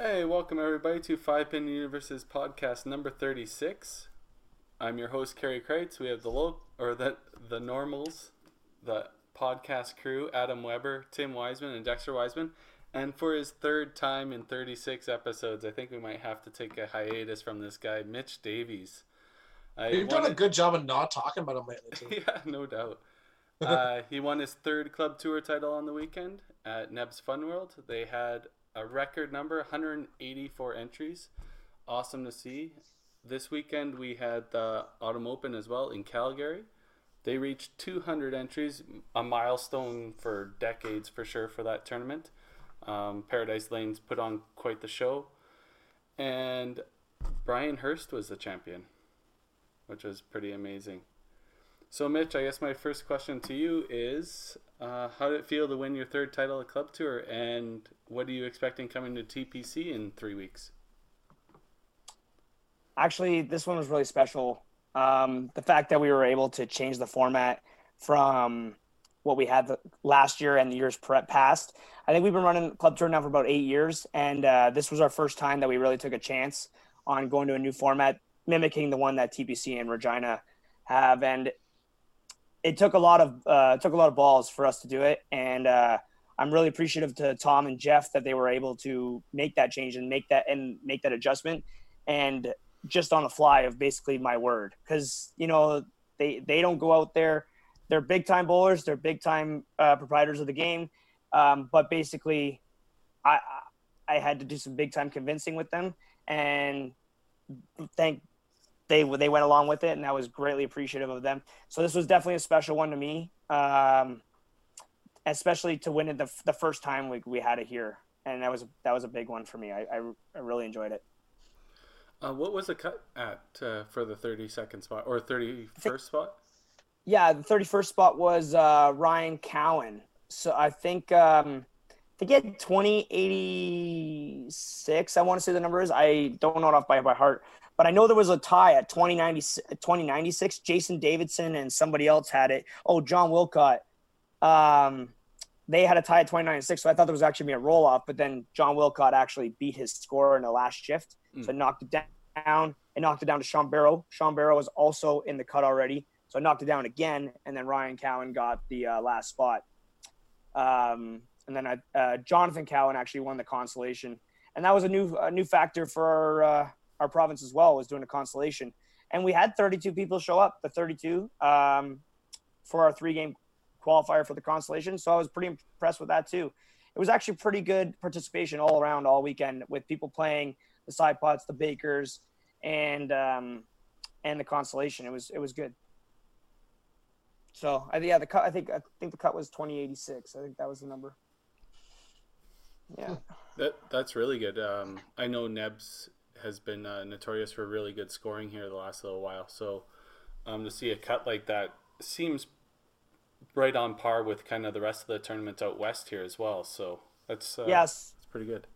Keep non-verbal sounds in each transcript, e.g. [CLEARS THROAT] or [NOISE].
Hey, welcome everybody to Five Pin Universes podcast number thirty-six. I'm your host Kerry Kreitz. We have the low or the the normals, the podcast crew: Adam Weber, Tim Wiseman, and Dexter Wiseman. And for his third time in thirty-six episodes, I think we might have to take a hiatus from this guy, Mitch Davies. I You've done a good job of not talking about him lately, too. [LAUGHS] yeah, no doubt. Uh, he won his third club tour title on the weekend at Neb's Fun World. They had a record number, 184 entries. Awesome to see. This weekend we had the Autumn Open as well in Calgary. They reached 200 entries, a milestone for decades for sure for that tournament. Um, Paradise Lanes put on quite the show. And Brian Hurst was the champion, which was pretty amazing. So, Mitch, I guess my first question to you is uh, how did it feel to win your third title at Club Tour, and what are you expecting coming to TPC in three weeks? Actually, this one was really special. Um, the fact that we were able to change the format from what we had the, last year and the years pre- past. I think we've been running Club Tour now for about eight years, and uh, this was our first time that we really took a chance on going to a new format, mimicking the one that TPC and Regina have. And it took a lot of uh, took a lot of balls for us to do it, and uh, I'm really appreciative to Tom and Jeff that they were able to make that change and make that and make that adjustment, and just on the fly of basically my word because you know they they don't go out there. They're big time bowlers. They're big time uh, proprietors of the game. Um, but basically I I had to do some big time convincing with them. And thank they they went along with it and I was greatly appreciative of them so this was definitely a special one to me um, especially to win it the, the first time we, we had it here and that was that was a big one for me I, I, I really enjoyed it Uh, what was the cut at uh, for the 32nd spot or 31st spot? Yeah, the 31st spot was uh, Ryan Cowan. So I think um, I think he had 2086. I want to say the number is. I don't know it off by, by heart, but I know there was a tie at 2090, 2096. Jason Davidson and somebody else had it. Oh, John Wilcott. Um, they had a tie at 2096. So I thought there was actually be a roll off, but then John Wilcott actually beat his score in the last shift. So it knocked it down. It knocked it down to Sean Barrow. Sean Barrow was also in the cut already. So I knocked it down again, and then Ryan Cowan got the uh, last spot. Um, and then I, uh, Jonathan Cowan actually won the consolation, and that was a new a new factor for uh, our province as well was doing a consolation. And we had 32 people show up, the 32, um, for our three game qualifier for the consolation. So I was pretty impressed with that too. It was actually pretty good participation all around all weekend with people playing the side pots, the bakers, and um, and the consolation. It was it was good. So I yeah the cut I think I think the cut was twenty eighty six. I think that was the number. Yeah. That that's really good. Um, I know Nebs has been uh, notorious for really good scoring here the last little while. So um, to see a cut like that seems right on par with kind of the rest of the tournaments out west here as well. So that's uh, yes. it's pretty good.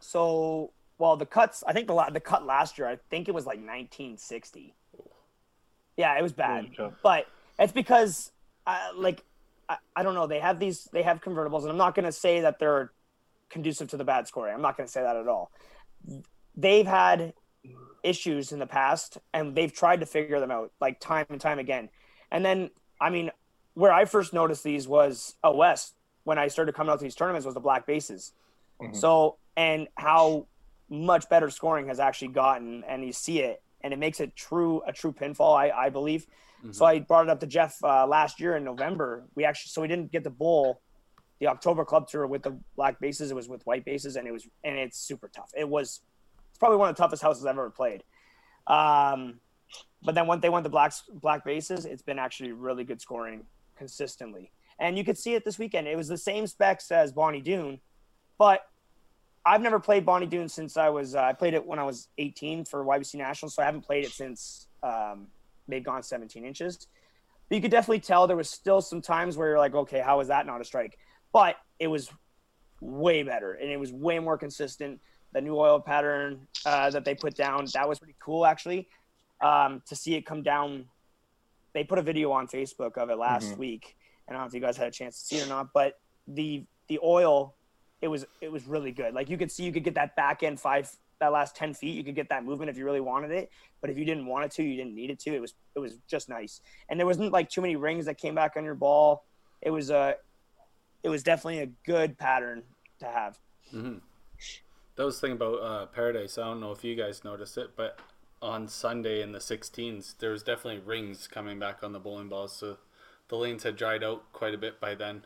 So well the cuts I think the la- the cut last year I think it was like nineteen sixty. Yeah, it was bad, but it's because uh, like I, I don't know they have these they have convertibles and I'm not gonna say that they're conducive to the bad scoring. I'm not gonna say that at all. They've had issues in the past and they've tried to figure them out like time and time again. And then I mean where I first noticed these was a West when I started coming out to these tournaments was the black bases. Mhm. So and how much better scoring has actually gotten and you see it and it makes it true a true pinfall I, I believe. So I brought it up to Jeff uh, last year in November. We actually so we didn't get the bowl the October club tour with the black bases. It was with white bases and it was and it's super tough. It was it's probably one of the toughest houses I've ever played. Um, but then when they went the black black bases, it's been actually really good scoring consistently. And you could see it this weekend. It was the same specs as Bonnie Doon, but I've never played Bonnie Doon since I was uh, I played it when I was 18 for YBC Nationals, so I haven't played it since um, they've gone 17 inches. But you could definitely tell there was still some times where you're like, okay, how is that not a strike? But it was way better and it was way more consistent. The new oil pattern uh, that they put down that was pretty cool actually um, to see it come down. They put a video on Facebook of it last Mhm. week. I don't know if you guys had a chance to see it or not, but the the oil it was it was really good. Like you could see you could get that back end five that last 10 feet you could get that movement if you really wanted it but if you didn't want it to you didn't need it to it was it was just nice and there wasn't like too many rings that came back on your ball it was a it was definitely a good pattern to have mm-hmm. That was the thing about uh, paradise i don't know if you guys noticed it but on sunday in the 16s there was definitely rings coming back on the bowling balls so the lanes had dried out quite a bit by then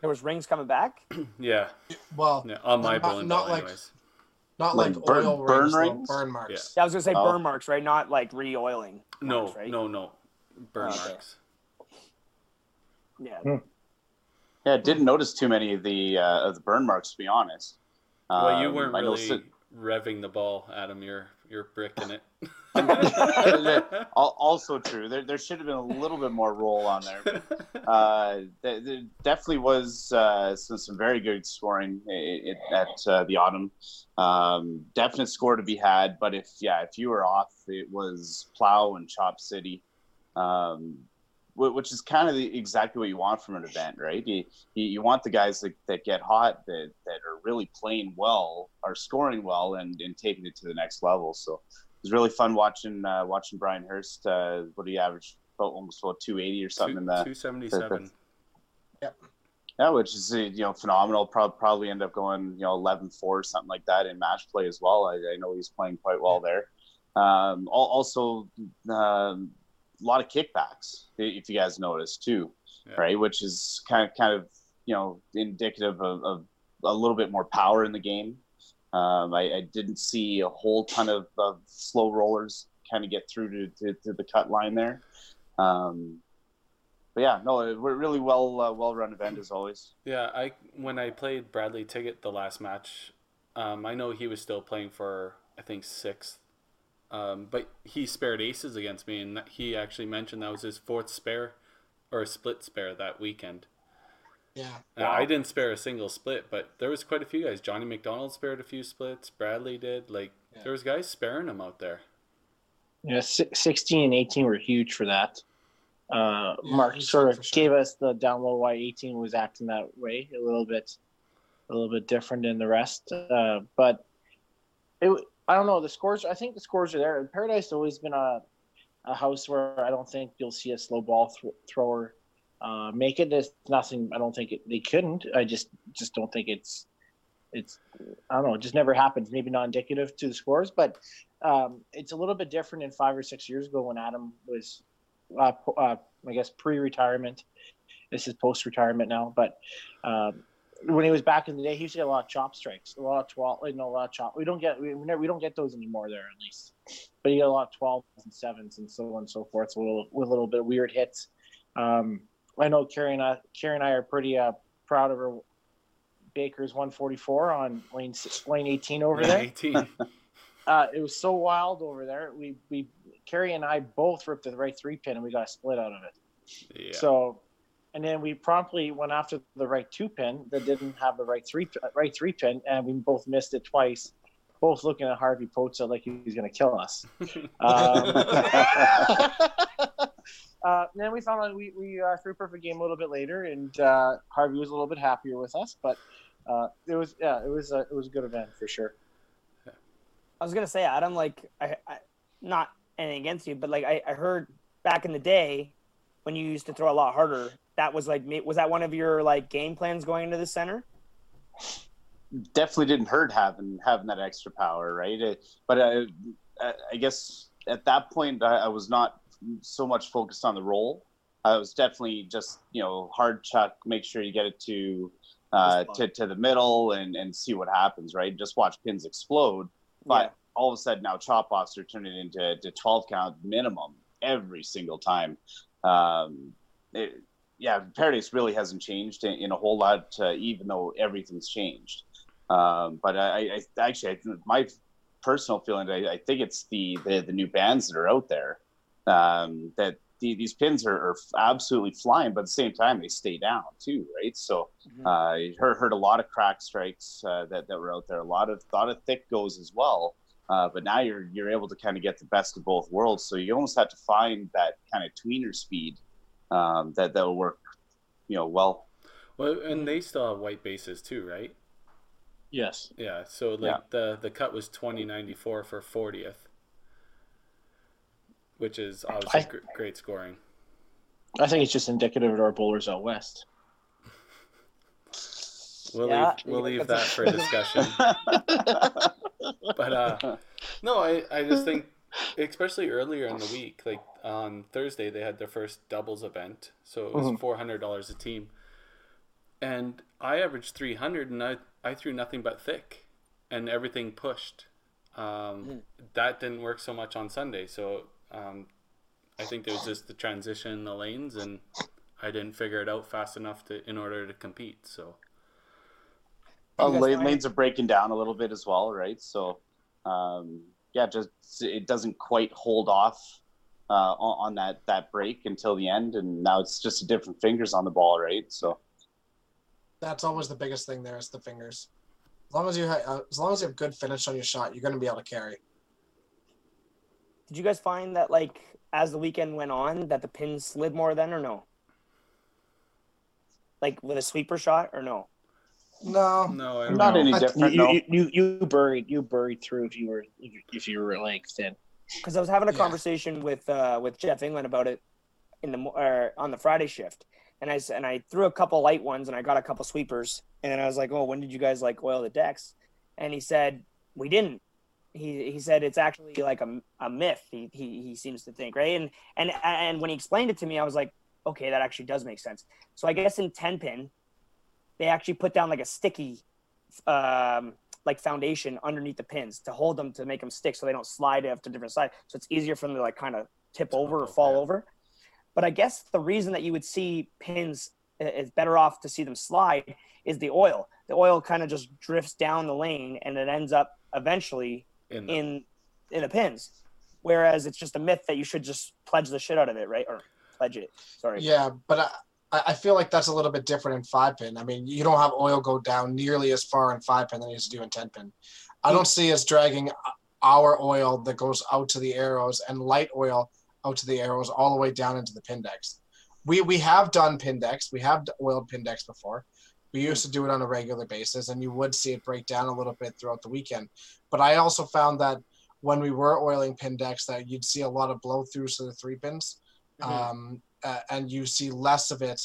there was rings coming back [CLEARS THROAT] yeah well yeah, on my not, bowling not ball like anyways. Not Like like, burn- oil burn rings, like rings? burn marks. yeah i was gonna say Oh. burn marks right not like re-oiling no marks, right no no burn Oh, okay. marks yeah Hmm. Yeah, didn't notice too many of the uh, of the burn marks to be honest. Well you Um, weren't really revving the ball adam you're you're bricking it [LAUGHS] [LAUGHS] also true. There, there should have been a little bit more roll on there. [LAUGHS] Uh, there, there definitely was uh, some, some very good scoring at uh, the autumn. Um, definite score to be had, but if yeah, if you were off, it was Plow and Chop City, um, which is kind of the, exactly what you want from an event, right? You, you, you want the guys that, that get hot, that, that are really playing well, are scoring well, and, and taking it to the next level. So it was really fun watching uh, watching Brian Hurst. Uh, what do you average? About almost about 280 or something in the 277 yeah, Yeah, which is uh, you know phenomenal. Probably probably end up going you know 11-4 or something like that in match play as well. I, I know he's playing quite well there. Um, also, um, a lot of kickbacks if you guys noticed too, Yeah. right? Which is kind of kind of you know indicative of, of a little bit more power in the game. Um, I, I didn't see a whole ton of, of slow rollers kind of get through to, to, to the cut line there. Um, but yeah, no, we're really well uh, well run event as always. Yeah, I when I played Bradley Ticket the last match, um, I know he was still playing for I think sixth, um, but he spared aces against me, and he actually mentioned that was his fourth spare or a split spare that weekend. Yeah. Uh, I didn't spare a single split, but there was quite a few guys. Johnny McDonald spared a few splits. Bradley did. Like Yeah. there was guys sparing them out there. Yeah, si- 16 and 18 were huge for that. Uh, Yeah, Mark sort of sure. gave us the down low why 18 was acting that way a little bit, a little bit different than the rest. Uh, but it, I don't know. The scores, I think the scores are there. Paradise has always been a, a house where I don't think you'll see a slow ball th- thrower uh, make it. There's nothing. I don't think it, they couldn't. I just just don't think it's it's I don't know. It just never happens. Maybe not indicative to the scores, but um, it's a little bit different in five or six years ago when Adam was, uh, uh, I guess, pre-retirement. This is post-retirement now, but um, when he was back in the day, he used to get a lot of chop strikes, a lot of twelve, you know, a lot of chop. We don't get we, we never, we don't get those anymore there at least, but he got a lot of twelves and sevens and so on and so forth. So a little, with a little bit of weird hits. Um, I know Carrie and I, Carrie and I are pretty uh, proud of her Baker's 144 on lane lane 18 over there. 18. [LAUGHS] Uh, it was so wild over there. We we Carrie and I both ripped the right three pin and we got a split out of it. yeah. So, and then we promptly went after the right two pin that didn't have the right three right three pin, and we both missed it twice. Both looking at Harvey Pocha like he's going to kill us. [LAUGHS] Um, [LAUGHS] uh, then we found out we we uh, threw a perfect game a little bit later, and uh, Harvey was a little bit happier with us. But uh, it was yeah, it was a, it was a good event for sure. I was gonna say, Adam, like, I, I not anything against you, but like, I, I heard back in the day when you used to throw a lot harder. That was like, was that one of your like game plans going into the center? definitely didn't hurt having having that extra power, right? It, but I, I I guess at that point I, I was not so much focused on the role. I was definitely just you know hard chuck, make sure you get it to uh, to, to the middle and and see what happens, right? Just watch pins explode. But all of a sudden now chop offs are turning into to 12 count minimum every single time. Um, it, yeah, Paradise really hasn't changed in, in a whole lot, uh, even though everything's changed. Um, but I, I actually, I, my personal feeling, I, I think it's the, the the new bands that are out there um, that the, these pins are, are absolutely flying, but at the same time they stay down too, right? So Mhm. uh, I heard heard a lot of crack strikes uh, that that were out there, a lot of lot of thick goes as well. Uh, but now you're you're able to kind of get the best of both worlds. So you almost have to find that kind of tweener speed um, that that will work, you know, well. Well, and they still have white bases too, right? Yes. Yeah. So like Yeah. the the cut was twenty ninety four for fortieth, which is obviously I- gr- great scoring. I think it's just indicative of our bowlers out west. We'll Yeah, leave we'll leave that for discussion. [LAUGHS] but uh, no, I I just think especially earlier in the week, like on Thursday, they had their first doubles event, so it was Mhm. four hundred dollars a team, and I averaged three hundred, and I I threw nothing but thick, and everything pushed. Um, That didn't work so much on Sunday, so um, I think there was just the transition in the lanes, and I didn't figure it out fast enough to in order to compete. So Well, You guys lane, lanes are breaking down a little bit as well, right? So, um, yeah, just it doesn't quite hold off uh, on, on that that break until the end, and now it's just different fingers on the ball, right? So, That's always the biggest thing. There is the fingers. As long as you ha- uh, as long as you have good finish on your shot, you're going to be able to carry. Did you guys find that like as the weekend went on that the pins slid more then or no? Like with a sweeper shot or no? No, no, I don't know. any I- different. You, no. you, you you buried you buried through if you were if you were length in. Because I was having a Yeah. conversation with uh, with Jeff England about it in the mo- or on the Friday shift, and I s- and I threw a couple light ones and I got a couple sweepers, and then I was like, oh, when did you guys like oil the decks? And he said we didn't. He he said it's actually like a, a myth. He, he he seems to think right, and and and when he explained it to me, I was like, okay, that actually does make sense. So I guess in ten pin, they actually put down like a sticky um, like foundation underneath the pins to hold them to make them stick so they don't slide off to different sides. So it's easier for them to like kind of tip over or fall yeah. over. But I guess the reason that you would see pins is better off to see them slide is the oil. The oil kind of just drifts down the lane and it ends up eventually in the, in in the pins. Whereas it's just a myth that you should just pledge the shit out of it, right? Or pledge it. Sorry. yeah, but I, I I feel like that's a little bit different in five pin. I mean, you don't have oil go down nearly as far in five pin than you used to do in ten pin. I don't see us dragging our oil that goes out to the arrows and light oil out to the arrows all the way down into the pin decks. We we have done pin decks. We have oiled pin decks before. We used to do it on a regular basis, and you would see it break down a little bit throughout the weekend. But I also found that when we were oiling pin decks, that you'd see a lot of blow throughs to the three pins, Mhm. um, uh, and you see less of it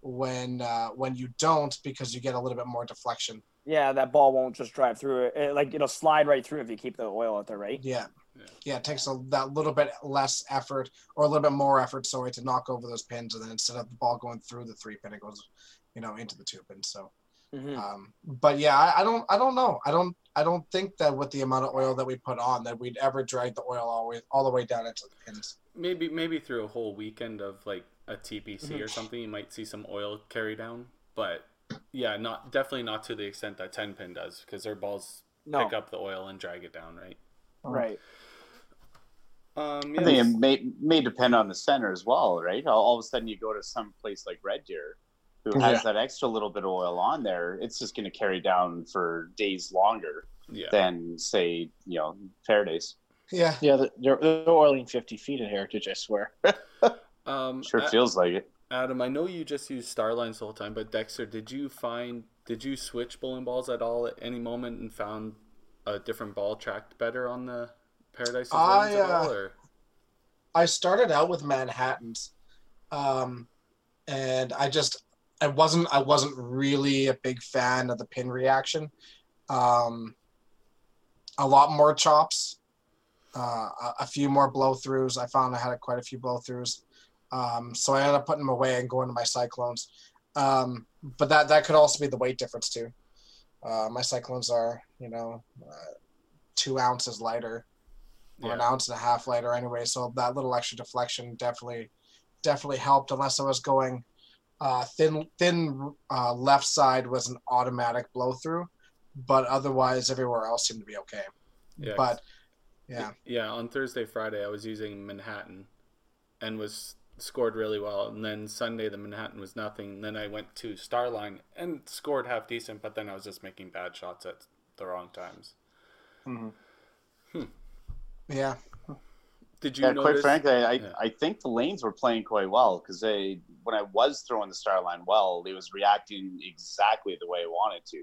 when uh, when you don't because you get a little bit more deflection. Yeah, that ball won't just drive through it. it. Like it'll slide right through if you keep the oil out there, right? Yeah. Yeah. Yeah, it takes a, that little bit less effort or a little bit more effort, sorry, to knock over those pins, and then instead of the ball going through the three pin, it goes, you know, into the two pin. So, Mhm. um, but yeah, I, I don't, I don't know, I don't, I don't think that with the amount of oil that we put on, that we'd ever drag the oil all the way, all the way down into the pins. maybe maybe through a whole weekend of like a TPC Mhm. or something, you might see some oil carry down. But yeah, not definitely not to the extent that ten pin does because their balls No, pick up the oil and drag it down, right? right. Um, I think it may may depend on the center as well, right? All, all of a sudden, you go to some place like Red Deer, who has Yeah. that extra little bit of oil on there. It's just going to carry down for days longer yeah. than, say, you know, Fairdays. Yeah. Yeah, they're, they're oiling fifty feet at Heritage. I swear. [LAUGHS] Um, Sure A- feels like it. Adam, I know you just used Starlines the whole time, but Dexter, did you find did you switch bowling balls at all at any moment and found a different ball tracked better on the Paradise I, lanes at all? uh, I started out with Manhattan's, um, and I just I wasn't I wasn't really a big fan of the pin reaction. Um, a lot more chops, uh, a, a few more blow throughs. I found I had quite a few blow throughs, um, so I ended up putting them away and going to my Cyclones. Um, but that that could also be the weight difference too. Uh, my Cyclones are you know uh, two ounces lighter or an ounce and a half lighter anyway. So that little extra deflection definitely definitely helped. Unless I was going uh, thin thin uh, left side was an automatic blow through, but otherwise everywhere else seemed to be okay. Yeah, But yeah, Yeah, on Thursday, Friday, I was using Manhattan and was scored really well. And then Sunday, the Manhattan was nothing. And then I went to Starline and scored half decent, but then I was just making bad shots at the wrong times. Hmm. yeah, Did you Yeah, notice? quite frankly, I, Yeah. I think the lanes were playing quite well because they when I was throwing the Starline well, it was reacting exactly the way I wanted to.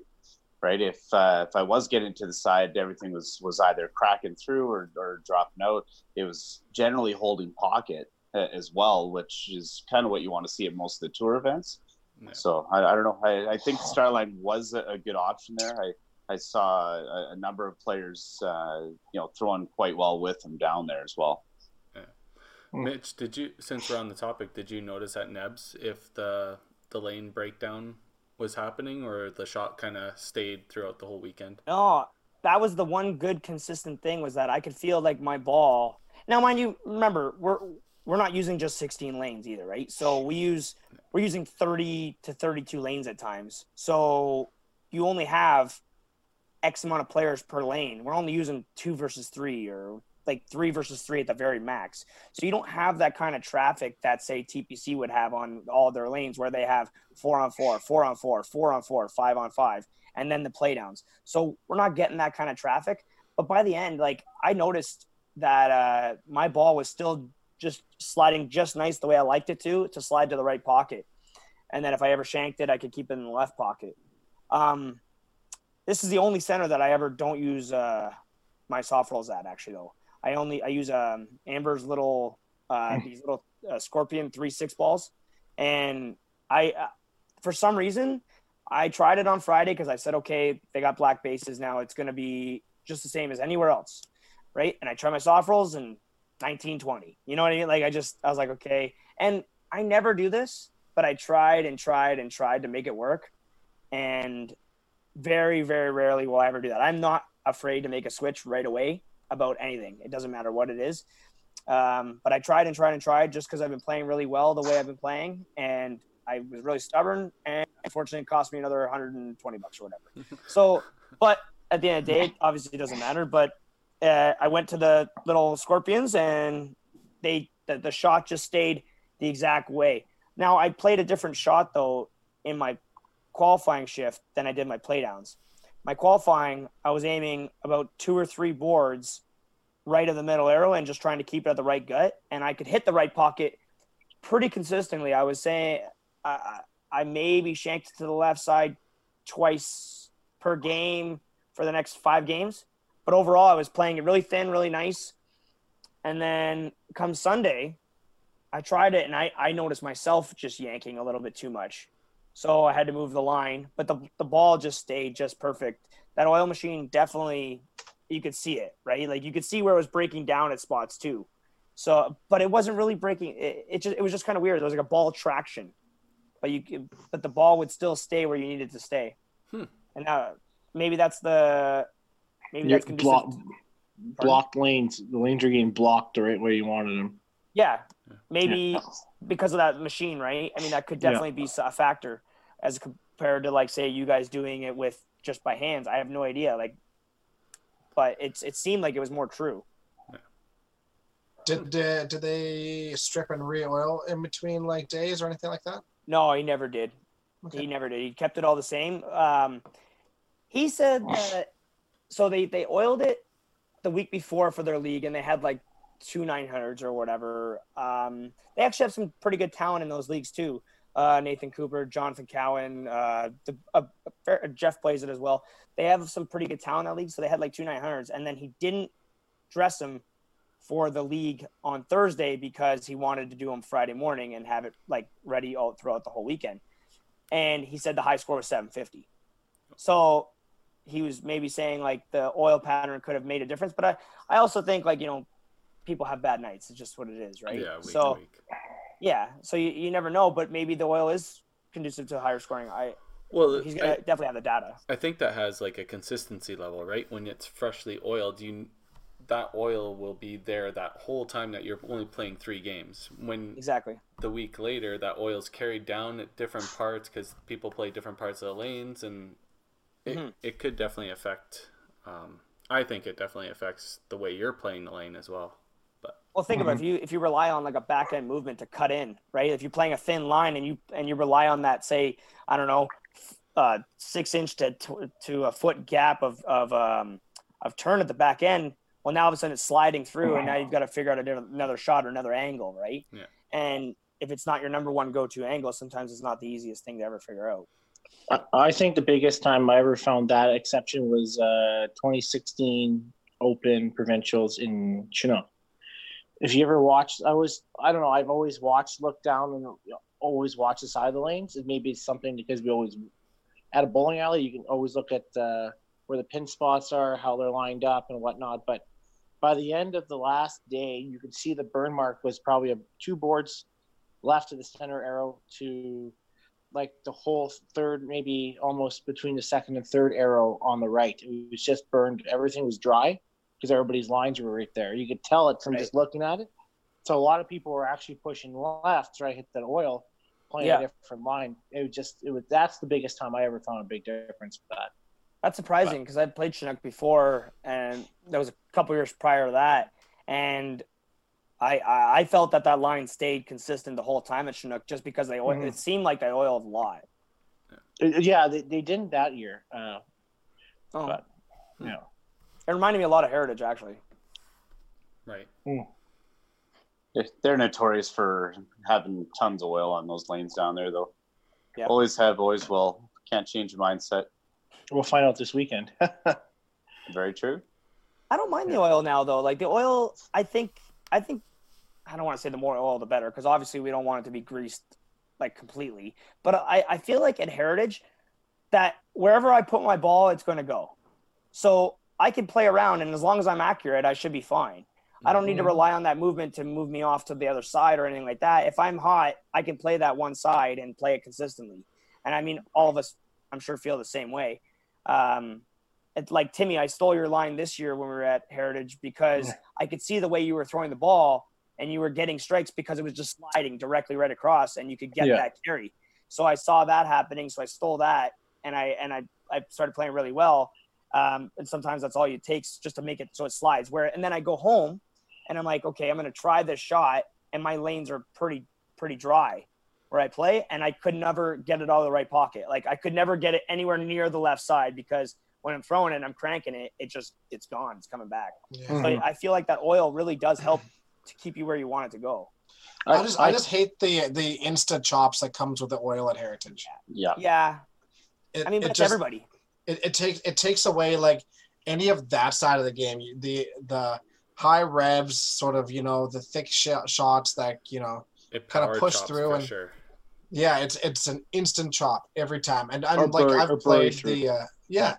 Right? If uh, if I was getting to the side, everything was was either cracking through or, or dropping out. It was generally holding pocket uh, as well, which is kind of what you want to see at most of the tour events. Yeah. So I, I don't know. I, I think the Starline was a, a good option there. I I saw a, a number of players, uh, you know, throwing quite well with them down there as well. Mitch, did you since we're on the topic, did you notice at Nebs if the the lane breakdown was happening or the shot kind of stayed throughout the whole weekend? No, that was the one good consistent thing was that I could feel like my ball. Now, mind you, remember we're we're not using just 16 lanes either, right? So we use we're using 30 to 32 lanes at times. So you only have X amount of players per lane. We're only using two versus three or like three versus three at the very max. So you don't have that kind of traffic that say TPC would have on all their lanes where they have four on four, four on four, four on four, five on five, and then the playdowns. So we're not getting that kind of traffic. But by the end, like I noticed that uh, my ball was still just sliding just nice the way I liked it to, to slide to the right pocket. And then if I ever shanked it, I could keep it in the left pocket. Um, this is the only center that I ever don't use uh, my soft rolls at actually though. I only I use um, Amber's little uh, these little uh, Scorpion three six balls, and I uh, for some reason I tried it on Friday because I said okay they got black bases now it's gonna be just the same as anywhere else, right? And I try my soft rolls and 1920. You know what I mean? Like I just I was like okay, and I never do this, but I tried and tried and tried to make it work, and very very rarely will I ever do that. I'm not afraid to make a switch right away about anything. It doesn't matter what it is. Um, but I tried and tried and tried just because I've been playing really well the way I've been playing, and I was really stubborn. And unfortunately, it cost me another 120 bucks or whatever. [LAUGHS] So, but at the end of the day, obviously, it doesn't matter. But uh, I went to the little scorpions, and they the, the shot just stayed the exact way. Now I played a different shot though in my qualifying shift than I did my playdowns my qualifying, I was aiming about two or three boards right of the middle arrow and just trying to keep it at the right gut. And I could hit the right pocket pretty consistently. I was saying uh, I maybe shanked to the left side twice per game for the next five games. But overall, I was playing it really thin, really nice. And then come Sunday, I tried it and I, I noticed myself just yanking a little bit too much. So I had to move the line, but the, the ball just stayed just perfect. That oil machine definitely, you could see it, right? Like you could see where it was breaking down at spots too. So, but it wasn't really breaking. It, it just, it was just kind of weird. There was like a ball traction, but you, but the ball would still stay where you needed to stay. Hmm. And now maybe that's the, maybe You're that's conducive block, to- blocked lanes. The lanes are getting blocked the right way you wanted them. yeah, maybe Yeah. because of that machine, right? I mean, that could Yeah. definitely be a factor as compared to like say you guys doing it with just by hands. I have no idea, like, but it's it seemed like it was more true. Did, did did they strip and re-oil in between like days or anything like that? No, he never did. Okay. He never did. He kept it all the same. Um, he said that so they they oiled it the week before for their league, and they had like two nine hundreds or whatever. Um, they actually have some pretty good talent in those leagues too. Uh, Nathan Cooper, Jonathan Cowan, uh, the, uh, fair- Jeff plays it as well. They have some pretty good talent in that league, so they had like two nine hundreds, and then he didn't dress them for the league on Thursday because he wanted to do them Friday morning and have it like ready all throughout the whole weekend. And he said the high score was 750. So he was maybe saying like the oil pattern could have made a difference, but I, I also think like, you know, people have bad nights. It's just what it is, right? Yeah, week so to week. Yeah, so you, you never know, but maybe the oil is conducive to higher scoring. I Well, he's gonna I, definitely have the data. I think that has like a consistency level, right? When it's freshly oiled, you that oil will be there that whole time that you're only playing three games. When Exactly. the week later, that oil's carried down at different parts because people play different parts of the lanes, and it Mhm. it could definitely affect. Um, I think it definitely affects the way you're playing the lane as well. Well, think about it. if you if you rely on like a back end movement to cut in, right? If you're playing a thin line and you and you rely on that, say, I don't know, uh, six inch to to a foot gap of of um, of turn at the back end, Well, now all of a sudden it's sliding through, and now you've got to figure out a different- another shot or another angle, right? Yeah. And if it's not your number one go-to angle, sometimes it's not the easiest thing to ever figure out. I- I think the biggest time I ever found that exception was uh, 2016 Open Provincials in Chinook. If you ever watched, I was I don't know. I've always watched, looked down, and always watch the side of the lanes. It maybe it's something because we always at a bowling alley. You can always look at uh, where the pin spots are, how they're lined up, and whatnot. But by the end of the last day, you could see the burn mark was probably a, two boards left of the center arrow to like the whole third, maybe almost between the second and third arrow on the right. It was just burned. Everything was dry because everybody's lines were right there. You could tell it from Right. just looking at it. So a lot of people were actually pushing left, try to hit that oil, playing Yeah. a different line. It was just it was that's the biggest time I ever found a big difference with that. That's surprising because I'd played Chinook before, and that was a couple years prior to that, and I, I I felt that that line stayed consistent the whole time at Chinook just because they Mhm. it seemed like they oiled a lot. Uh, Yeah, they, they didn't that year. Uh, Oh, But- you know. It reminded me a lot of Heritage actually. Right. Hmm. They're notorious for having tons of oil on those lanes down there, though. Yeah. Always have, always will. Can't change your mindset. We'll find out this weekend. [LAUGHS] Very true. I don't mind the oil now though. Like the oil, I think I think I don't want to say the more oil the better because obviously we don't want it to be greased like completely. But I, I feel like at Heritage that wherever I put my ball, it's going to go. So I can play around, and as long as I'm accurate, I should be fine. I don't need to Mhm. rely on that movement to move me off to the other side or anything like that. If I'm hot, I can play that one side and play it consistently. And I mean, all of us, I'm sure, feel the same way. Um, like Timmy, I stole your line this year when we were at Heritage because I could see the way you were throwing the ball and you were getting strikes because it was just sliding directly right across and you could get Yeah. that carry. So I saw that happening, so I stole that and I and I, I started playing really well. Um, and sometimes that's all it takes just to make it so it slides. Where and then I go home and I'm like, okay, I'm gonna try this shot, and my lanes are pretty pretty dry where I play, and I could never get it out of the right pocket. Like I could never get it anywhere near the left side because when I'm throwing it and I'm cranking it, it just it's gone. It's coming back. Yeah. So Mhm. I feel like that oil really does help to keep you where you want it to go. I just I, just hate the the insta chops that comes with the oil at Heritage. Yeah. Yeah, It, I mean, it but it's just everybody. It, it takes it takes away like any of that side of the game. The the high revs, sort of you know the thick sh- shots that you know. It Kinda push through and- sure. Yeah, it's it's an instant chop every time, and I'm Or like bury- I've played the uh, yeah,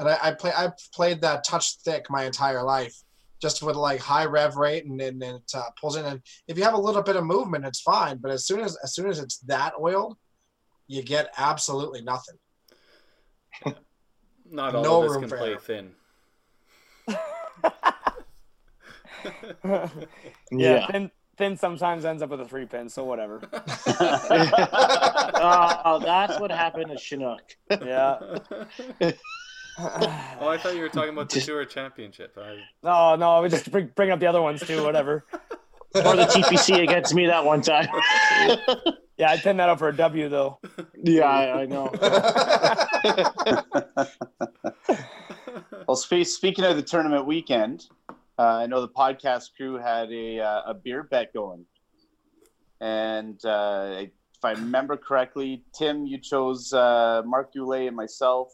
and I, I play I've played that touch thick my entire life, just with like high rev rate, and then it uh, pulls in. And if you have a little bit of movement, it's fine. But as soon as as soon as it's that oiled, you get absolutely nothing. [LAUGHS] Not all No of us can play error. thin. [LAUGHS] yeah, yeah. Finn, Finn sometimes ends up with a three pin, so whatever. [LAUGHS] [LAUGHS] oh, that's what happened to Chinook. Yeah. Oh, I thought you were talking about the tour championship. I, no, no, we just bring, bring up the other ones too. Whatever. Or the TPC against me that one time. Yeah, I pinned that up for a W though. yeah, I, I know. [LAUGHS] Well, spe- speaking of the tournament weekend, uh, I know the podcast crew had a, uh, a beer bet going. And uh, if I remember correctly, Tim, you chose uh, Mark Goulet and myself.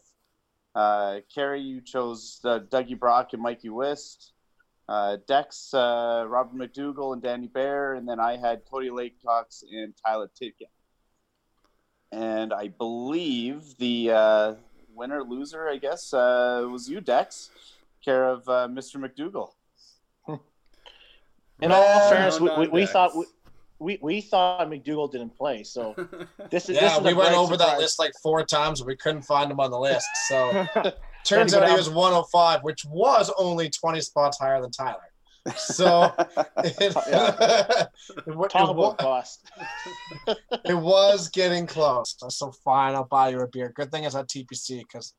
Uh, Carrie, you chose uh, Dougie Brock and Mikey Wist. Uh, Dex, uh, Robert McDougall and Danny Bear. And then I had Cody Lakecox and Tyler Titkin. And I believe the uh, winner loser, I guess, uh, was you, Dex, care of uh, Mr. McDougall. [LAUGHS] In all fairness, we, no, we, we thought we, we, we thought McDougal didn't play, so [LAUGHS] this is this yeah, is we went bright over that list like four times, but we couldn't find him on the list. So yeah, [LAUGHS] turns out you he was 105, which was only 20 spots higher than Tyler. So [LAUGHS] it, [LAUGHS] it, wa- Talk it about cost. [LAUGHS] it was getting close. So fine, I'll buy you a beer. Good thing it's at TPC because,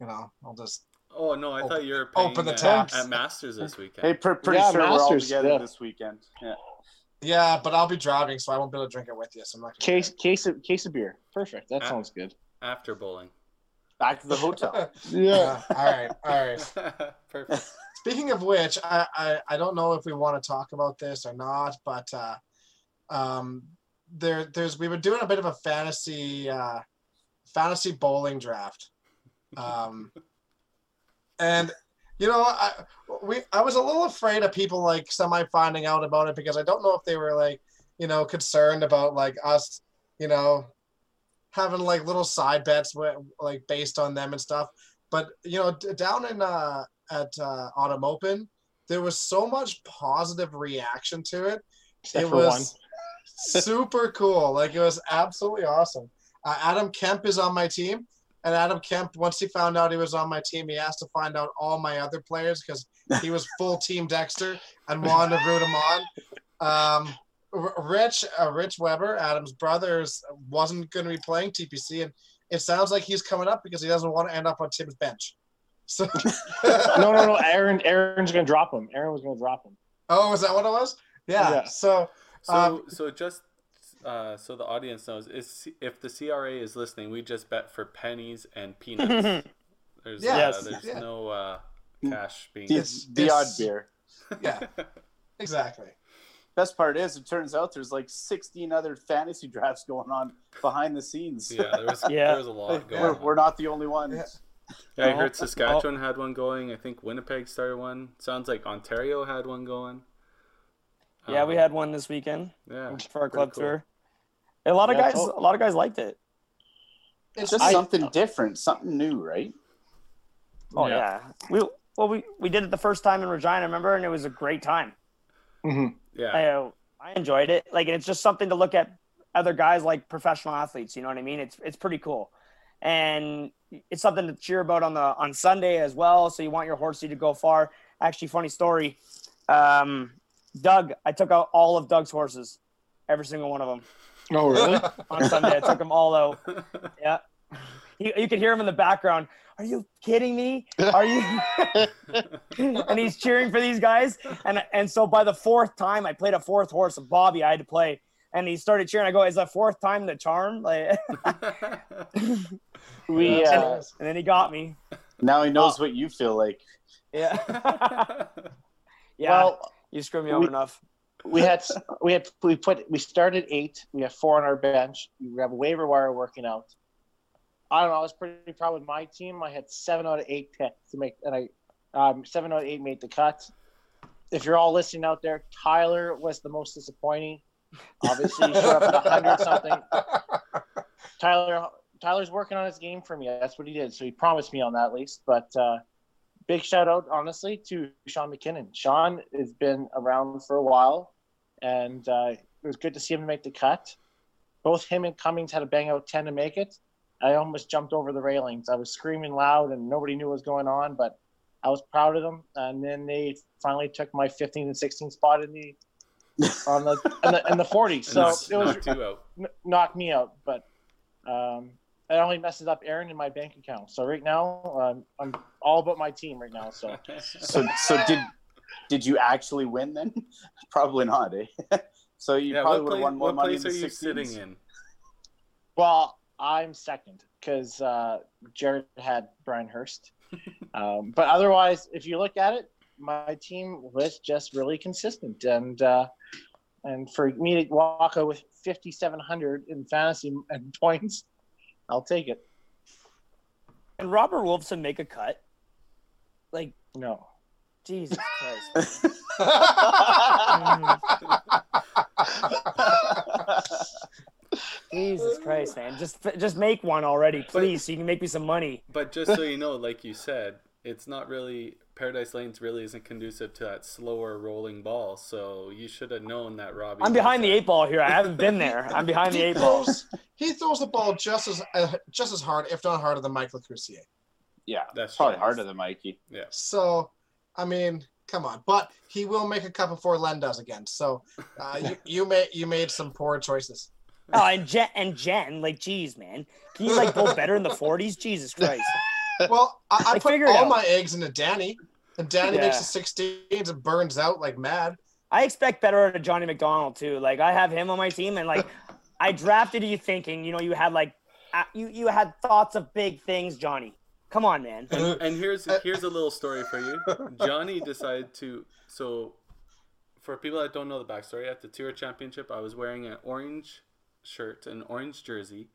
you know, I'll just oh no, I Open- thought you were paying open the at, at Masters this weekend. hey, pr- pretty Yeah, sure we're all together yeah. this weekend. Yeah. yeah. But I'll be driving, so I won't be able to drink it with you. So I'm not. Case case of case of beer. Perfect. That Ah. sounds good. After bowling. Back to the hotel. [LAUGHS] Yeah. All right. All right. [LAUGHS] Perfect. speaking of which, I, I I don't know if we want to talk about this or not, but uh, um, there there's we were doing a bit of a fantasy uh, fantasy bowling draft, um, and you know I we I was a little afraid of people like semi finding out about it because I don't know if they were like you know concerned about like us you know having like little side bets with, like based on them and stuff. But you know, d- down in uh, at uh, Autumn Open, there was so much positive reaction to it. Except it was [LAUGHS] super cool. Like it was absolutely awesome. Uh, Adam Kemp is on my team, and Adam Kemp, once he found out he was on my team, he asked to find out all my other players because he was full [LAUGHS] team Dexter and wanted to root him on. Um, Rich, uh, Rich Weber, Adam's brothers, wasn't going to be playing TPC, and it sounds like he's coming up because he doesn't want to end up on Tim's bench. [LAUGHS] So, no, no, no. Aaron, Aaron's gonna drop him. Aaron was gonna drop him. Oh, is that what it was? Yeah. Yeah. So, So, Um, so just uh, so the audience knows, is if the CRA is listening, we just bet for pennies and peanuts. [LAUGHS] There's Yeah. uh, Yes. there's Yeah. no uh, cash being. The, It's- the odd beer. yeah, [LAUGHS] exactly. Best part is, it turns out there's like 16 other fantasy drafts going on behind the scenes. yeah, there was [LAUGHS] Yeah. there was a lot going we're, on. we're not the only ones. Yeah. Yeah, I Oh, heard Saskatchewan had one going. I think Winnipeg started one. Sounds like Ontario had one going. yeah, we Um, had one this weekend Yeah, for our club cool. tour. A lot of Yeah, guys, oh. a lot of guys liked it. It's Just I- something different, something new, right? Oh Yeah. yeah. We well we we did it the first time in Regina, remember, and it was a great time. hmm Yeah, I uh, I enjoyed it. Like it's just something to look at other guys like professional athletes. You know what I mean? It's it's pretty cool, and it's something to cheer about on the on Sunday as well. So you want your horsey to go far. Actually, funny story. Um, Doug, I took out all of Doug's horses, every single one of them Oh, really? [LAUGHS] on Sunday. I took them all out. [LAUGHS] Yeah, you, you could hear him in the background. Are you kidding me? Are you? [LAUGHS] and he's cheering for these guys. And and so by the fourth time, I played a fourth horse, of Bobby. I had to play, and he started cheering. I go, "Is the fourth time the charm?" Like, [LAUGHS] we [LAUGHS] uh, nice. and then he got me. Now he knows Oh. what you feel like. Yeah, yeah. well, you screwed me over we- enough. we had we had we put we started eight. We have four on our bench. We have a waiver wire working out. I don't know. I was pretty proud with my team. I had seven out of eight picks to make, and I um, seven out of eight made the cut. If you're all listening out there, Tyler was the most disappointing. Obviously, he showed up at hundred something. [LAUGHS] Tyler Tyler's working on his game for me. That's what he did. So he promised me on that at least. But uh, big shout out, honestly, to Sean McKinnon. Sean has been around for a while, and uh, it was good to see him make the cut. Both him and Cummings had a bang out 10 to make it. I almost jumped over the railings. I was screaming loud, and nobody knew what was going on, but I was proud of them. And then they finally took my 15 and 16 spot in the [LAUGHS] on the in the, in the 40. So it was knocked you out. n- knocked me out, but um, it only messes up Aaron in my bank account. So right now, um, I'm all about my team right now. So [LAUGHS] So, so did did you actually win then? [LAUGHS] Probably not, eh? so you yeah, probably what, would have place, won more what money place in are you 16s. sitting in? well, I'm second because uh, Jared had Brian Hurst. [LAUGHS] um, but otherwise, if you look at it, my team was just really consistent, and uh, and for me to walk out with 5,700 in fantasy and [LAUGHS] points, I'll take it. And Robert Wolfson make a cut. Like No. Jesus [LAUGHS] Christ. Jesus Christ, man! Just just make one already, please, so you can make me some money. [LAUGHS] But just so you know, like you said, it's not really Paradise Lanes really isn't conducive to that slower rolling ball. So you should have known that Robbie. I'm behind the eight ball here. I haven't been there. I'm behind the eight ball. he throws the ball just as uh, just as hard, if not harder, than Michael Crucier. yeah, That's probably true. harder than Mikey. Yeah. So, I mean, come on. But he will make a cut before Len does again. So, uh, you, you made you made some poor choices. Oh, and Jen, and Jen, like, geez, man, can you like go better in the 40s? Jesus Christ! [LAUGHS] Well, I, I Like, put all out. my eggs into Danny, and Danny Yeah. makes the 16s and burns out like mad. I expect better out of Johnny McDonald too. Like, I have him on my team, and like, [LAUGHS] I drafted you thinking, you know, you had like, you you had thoughts of big things, Johnny. Come on, man. And, [LAUGHS] and here's here's a little story for you. Johnny decided to so for people that don't know the backstory, at the Tour Championship, I was wearing an orange shirt, an orange jersey.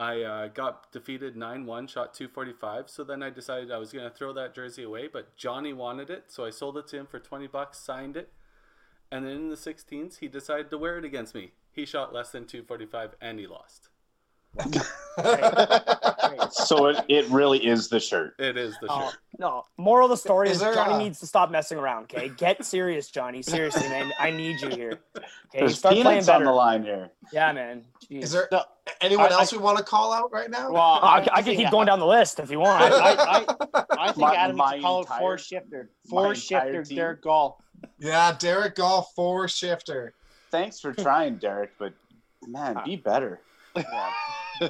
I uh, got defeated 9 1, shot 245. So then I decided I was going to throw that jersey away, but Johnny wanted it. So I sold it to him for 20 bucks, signed it. And then in the 16s, he decided to wear it against me. He shot less than 245 and he lost. So it, it really is the shirt. It is the Oh, shirt. no. Moral of the story Is is, Johnny uh, needs to stop messing around. Okay, get serious, Johnny. Seriously, man. I need you here. Okay, There's start playing peanuts on the line here. Yeah, man. Jeez. Is there No, anyone I- else we want to call out right now? Well, I, I can keep going down the list if you want. I, I, I think My- Adam needs to call it entire- four shifter. Four shifter, team. Derek Gall. yeah, Derek Goff, four shifter. Thanks for trying, Derek, but man, be better. [LAUGHS]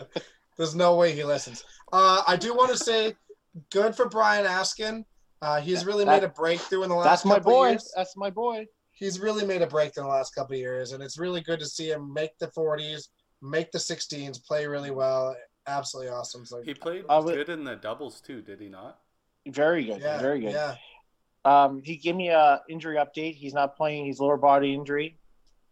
[LAUGHS] There's no way he listens. Uh, I do want to say, good for Brian Askin. Uh, he's really made a breakthrough in the last. That's my couple of boy. years. That's my boy. He's really made a breakthrough in the last couple of years, and it's really good to see him make the 40s, make the 16s, play really well. Absolutely awesome. So He played I would- good in the doubles too, did he not? Very good. yeah, very good. Yeah, Um, he gave me a injury update. He's not playing He's lower body injury.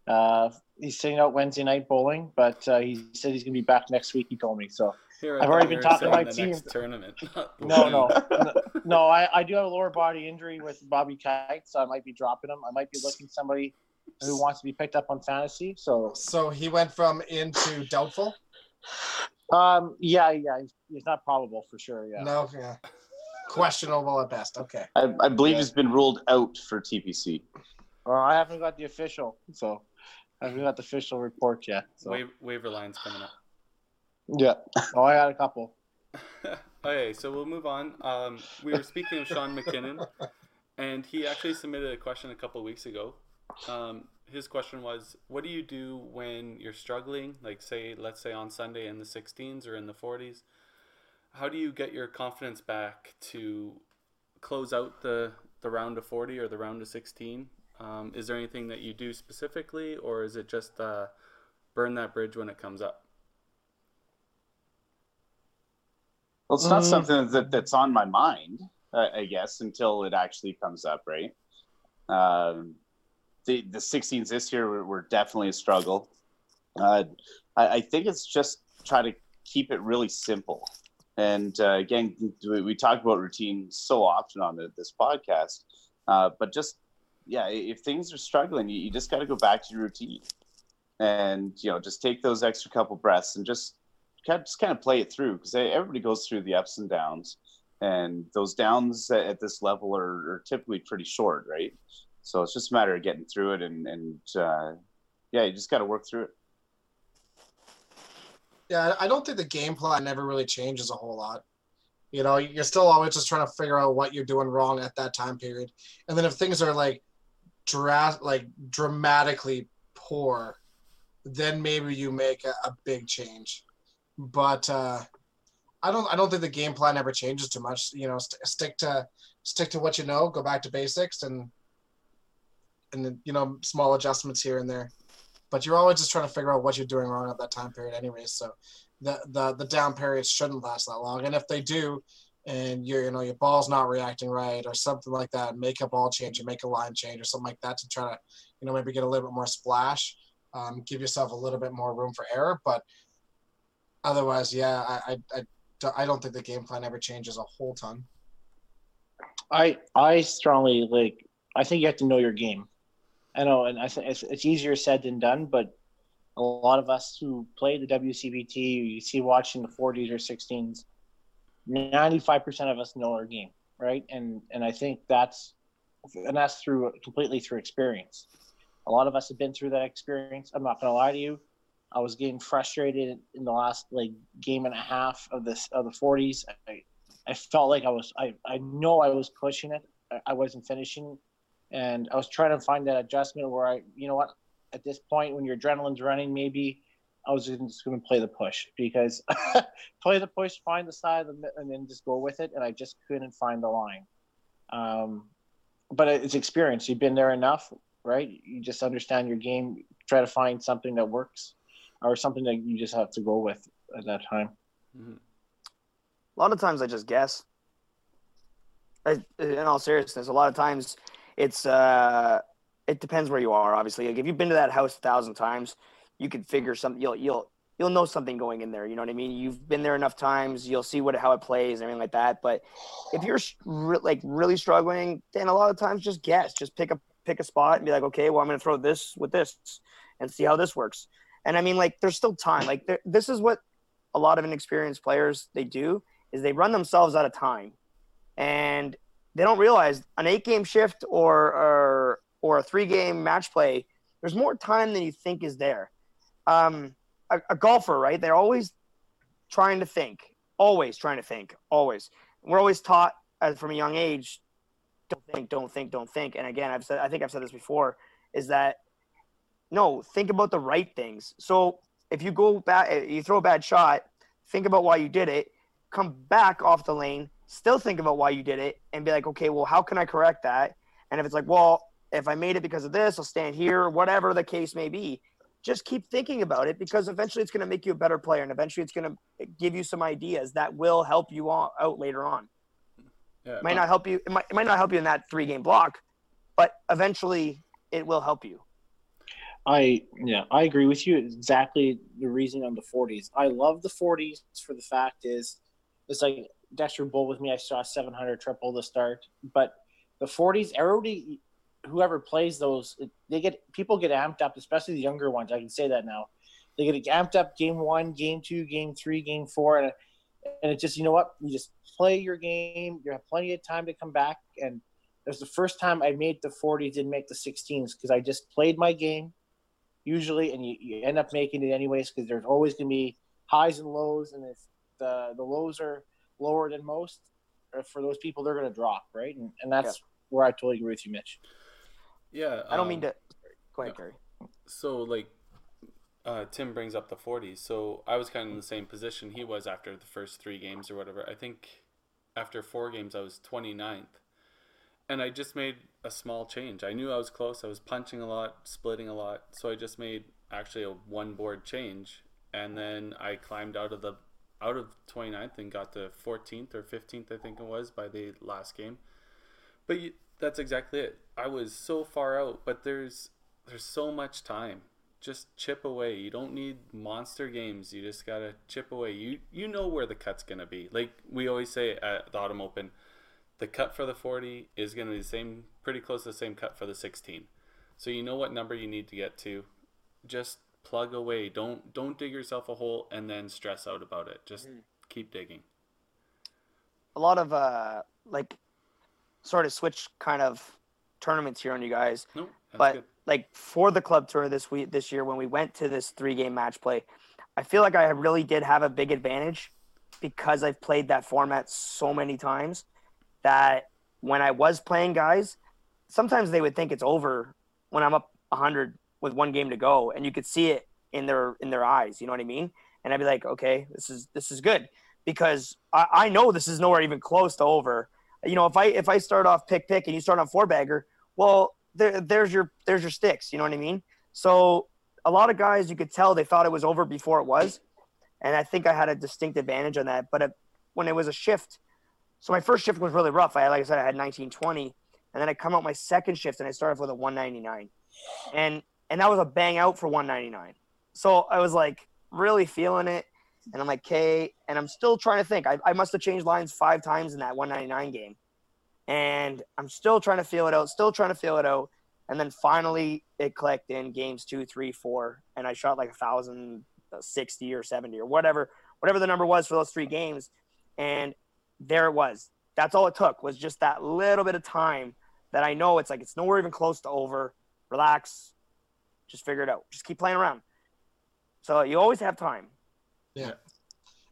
Uh, he's sitting out Wednesday night bowling, but uh, he said he's going to be back next week. He told me so. Here, I've already been talking to saying my the team. Next tournament. [LAUGHS] No, no, no, [LAUGHS] no. I, I do have a lower body injury with Bobby Kite, so I might be dropping him. I might be looking somebody who wants to be picked up on fantasy. So, so he went from into doubtful. um, yeah, yeah, he's, he's not probable for sure. Yeah. No, yeah, questionable at best. Okay. I, I believe Yeah. he's been ruled out for TPC. Well, I haven't got the official, so I haven't got the official report yet. So, Wa- waiver line's coming up. yeah. [LAUGHS] Oh, I got a couple. [LAUGHS] okay, so we'll move on. Um, we were speaking of Sean McKinnon, and he actually submitted a question a couple weeks ago. Um, his question was, "What do you do when you're struggling? Like, say, let's say on Sunday in the 16s or in the 40s. How do you get your confidence back to close out the the round of 40 or the round of 16? Um, is there anything that you do specifically, or is it just uh, burn that bridge when it comes up?" Well, it's not Mm. something that, that's on my mind, uh, I guess, until it actually comes up, right? Um, the the 16s this year were, were definitely a struggle. Uh, I, I think it's just try to keep it really simple. And uh, again, we, we talk about routine so often on the, this podcast, uh, but just yeah, if things are struggling, you, you just got to go back to your routine, and you know, just take those extra couple breaths and just kind of, just kind of play it through because everybody goes through the ups and downs, and those downs at, this level are, are typically pretty short, right? So it's just a matter of getting through it, and and uh, yeah, you just got to work through it. Yeah, I don't think the game plan never really changes a whole lot. You know, you're still always just trying to figure out what you're doing wrong at that time period, and then if things are like, dra- like dramatically poor, then maybe you make a, a big change. But uh, I don't. I don't think the game plan ever changes too much. You know, st- stick to stick to what you know. Go back to basics, and and you know small adjustments here and there. But you're always just trying to figure out what you're doing wrong at that time period, anyways. So the the the down periods shouldn't last that long. And if they do, and your you know your ball's not reacting right or something like that, make a ball change or make a line change or something like that to try to you know maybe get a little bit more splash, um, give yourself a little bit more room for error. But otherwise, yeah, I I, I I don't think the game plan ever changes a whole ton. I I strongly like. I think you have to know your game. I know, and I think it's, it's easier said than done. But a lot of us who play the WCBT, you see watching the 40s or 16s, 95 percent of us know our game, right? And and I think that's and that's through completely through experience. A lot of us have been through that experience. I'm not gonna lie to you. I was getting frustrated in the last like game and a half of this of the 40s. I, I felt like I was I, I know I was pushing it. I, I wasn't finishing. And I was trying to find that adjustment where I you know what, at this point when your adrenaline's running, maybe I was just gonna play the push because [LAUGHS] play the push, find the side the, and then just go with it. And I just couldn't find the line. Um, but it's experience. You've been there enough, right? You just understand your game, try to find something that works or something that you just have to go with at that time. Mhm. A lot of times I just guess. I, in all seriousness, a lot of times it's uh, it depends where you are. Obviously, like if you've been to that house a thousand times, you could figure something. You'll you'll you'll know something going in there. You know what I mean? You've been there enough times. You'll see what how it plays and everything like that. But if you're re- like really struggling, then a lot of times just guess. Just pick a pick a spot and be like, okay, well I'm going to throw this with this and see how this works. And I mean, like, there's still time. Like, there, this is what a lot of inexperienced players they do is they run themselves out of time, and they don't realize an eight game shift or or or a three game match play. There's more time than you think is there. Um, a, a golfer, right? They're always trying to think, always trying to think, always. We're always taught as from a young age, don't think, don't think, don't think. And again, I've said, I think I've said this before, is that no, think about the right things. So if you go back, you throw a bad shot, think about why you did it, come back off the lane, still think about why you did it, and be like, okay, well, how can I correct that? And if it's like, well, if I made it because of this, I'll stand here, whatever the case may be. Just keep thinking about it because eventually it's going to make you a better player, and eventually it's going to give you some ideas that will help you on, out later on. Yeah, it might uh, not help you. It might, it might not help you in that three game block, but eventually it will help you. I yeah, I agree with you. Exactly the reason on the 40s. I love the 40s for the fact is it's like Dexter Bull with me. I saw 700 triple to start, but the 40s, everybody, whoever plays those, they get people get amped up, especially the younger ones. I can say that now. They get amped up game one, game two, game three, game four, and and it's just you know what you just play your game. You have plenty of time to come back, and it was the first time I made the 40s, didn't make the 16s because I just played my game usually, and you, you end up making it anyways because there's always going to be highs and lows, and if the the lows are lower than most, uh, for those people, they're going to drop, right? And, and that's yeah. where I totally agree with you, Mitch. Yeah, I don't um, mean to. Go ahead, Gary. So, like, uh, Tim brings up the 40s. So I was kind of in the same position he was after the first three games or whatever. I think after four games, I was 29th and I just made a small change. I knew I was close. I was punching a lot, splitting a lot, so I just made actually a one board change, and then I climbed out of the out of 29th and got to 14th or 15th, I think it was by the last game. But you, that's exactly it. I was so far out, but there's there's so much time. Just chip away. You don't need monster games. You just gotta chip away. You you know where the cut's gonna be. Like we always say at the Autumn Open the cut for the 40 is going to be the same, pretty close to the same cut for the 16. So you know what number you need to get to. Just plug away. Don't don't dig yourself a hole and then stress out about it. Just mm. keep digging. A lot of uh like sort of switch kind of tournaments here on you guys. No, but good. like for the club tour this week this year when we went to this three game match play, I feel like I really did have a big advantage because I've played that format so many times that when I was playing guys, sometimes they would think it's over when I'm up 100 with one game to go, and you could see it in their in their eyes. You know what I mean? And I'd be like, okay, this is this is good because I, I know this is nowhere even close to over. You know, if I if I start off pick pick and you start on four bagger, well, there, there's your there's your sticks. You know what I mean? So a lot of guys, you could tell they thought it was over before it was, and I think I had a distinct advantage on that. But it, when it was a shift so my first shift was really rough. I like I said, I had 1920, and then I come out my second shift and I started with a 199, and and that was a bang out for 199. So I was like really feeling it, and I'm like, okay, and I'm still trying to think. I, I must have changed lines five times in that 199 game, and I'm still trying to feel it out, still trying to feel it out, and then finally it clicked in games two, three, four, and I shot like a thousand uh, sixty or 70 or whatever, whatever the number was for those three games, and there it was. That's all it took was just that little bit of time that I know it's like it's nowhere even close to over. Relax, just figure it out. Just keep playing around. So you always have time. Yeah.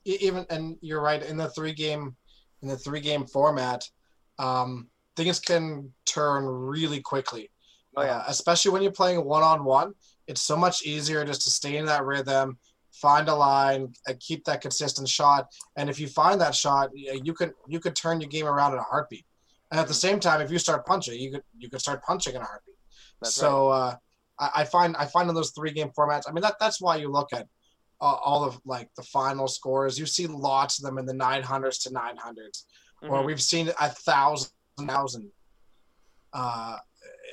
Even and you're right in the three game in the three game format, um, things can turn really quickly. Oh yeah. Uh, especially when you're playing one on one, it's so much easier just to stay in that rhythm find a line, and keep that consistent shot, and if you find that shot, you could you could turn your game around in a heartbeat. And at the same time, if you start punching, you could you could start punching in a heartbeat. That's so right. uh, I, I, find I find in those three game formats. I mean that that's why you look at uh, all of like the final scores. You see lots of them in the 900s to 900s, or Mhm. we've seen a thousand thousand. Uh,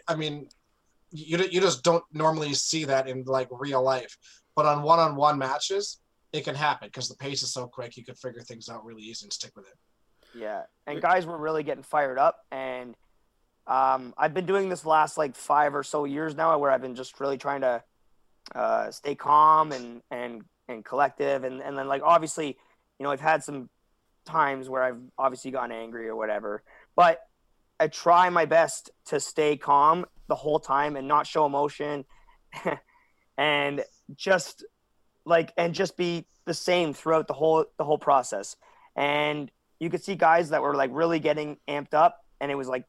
I mean, you you just don't normally see that in like real life, but on one-on-one matches, it can happen because the pace is so quick. You can figure things out really easy and stick with it. Yeah, and guys were really getting fired up, and um, I've been doing this last like five or so years now, where I've been just really trying to uh, stay calm and and and collective, and and then like obviously, you know, I've had some times where I've obviously gotten angry or whatever, but I try my best to stay calm the whole time and not show emotion, [LAUGHS] and just like and just be the same throughout the whole the whole process, and you could see guys that were like really getting amped up and it was like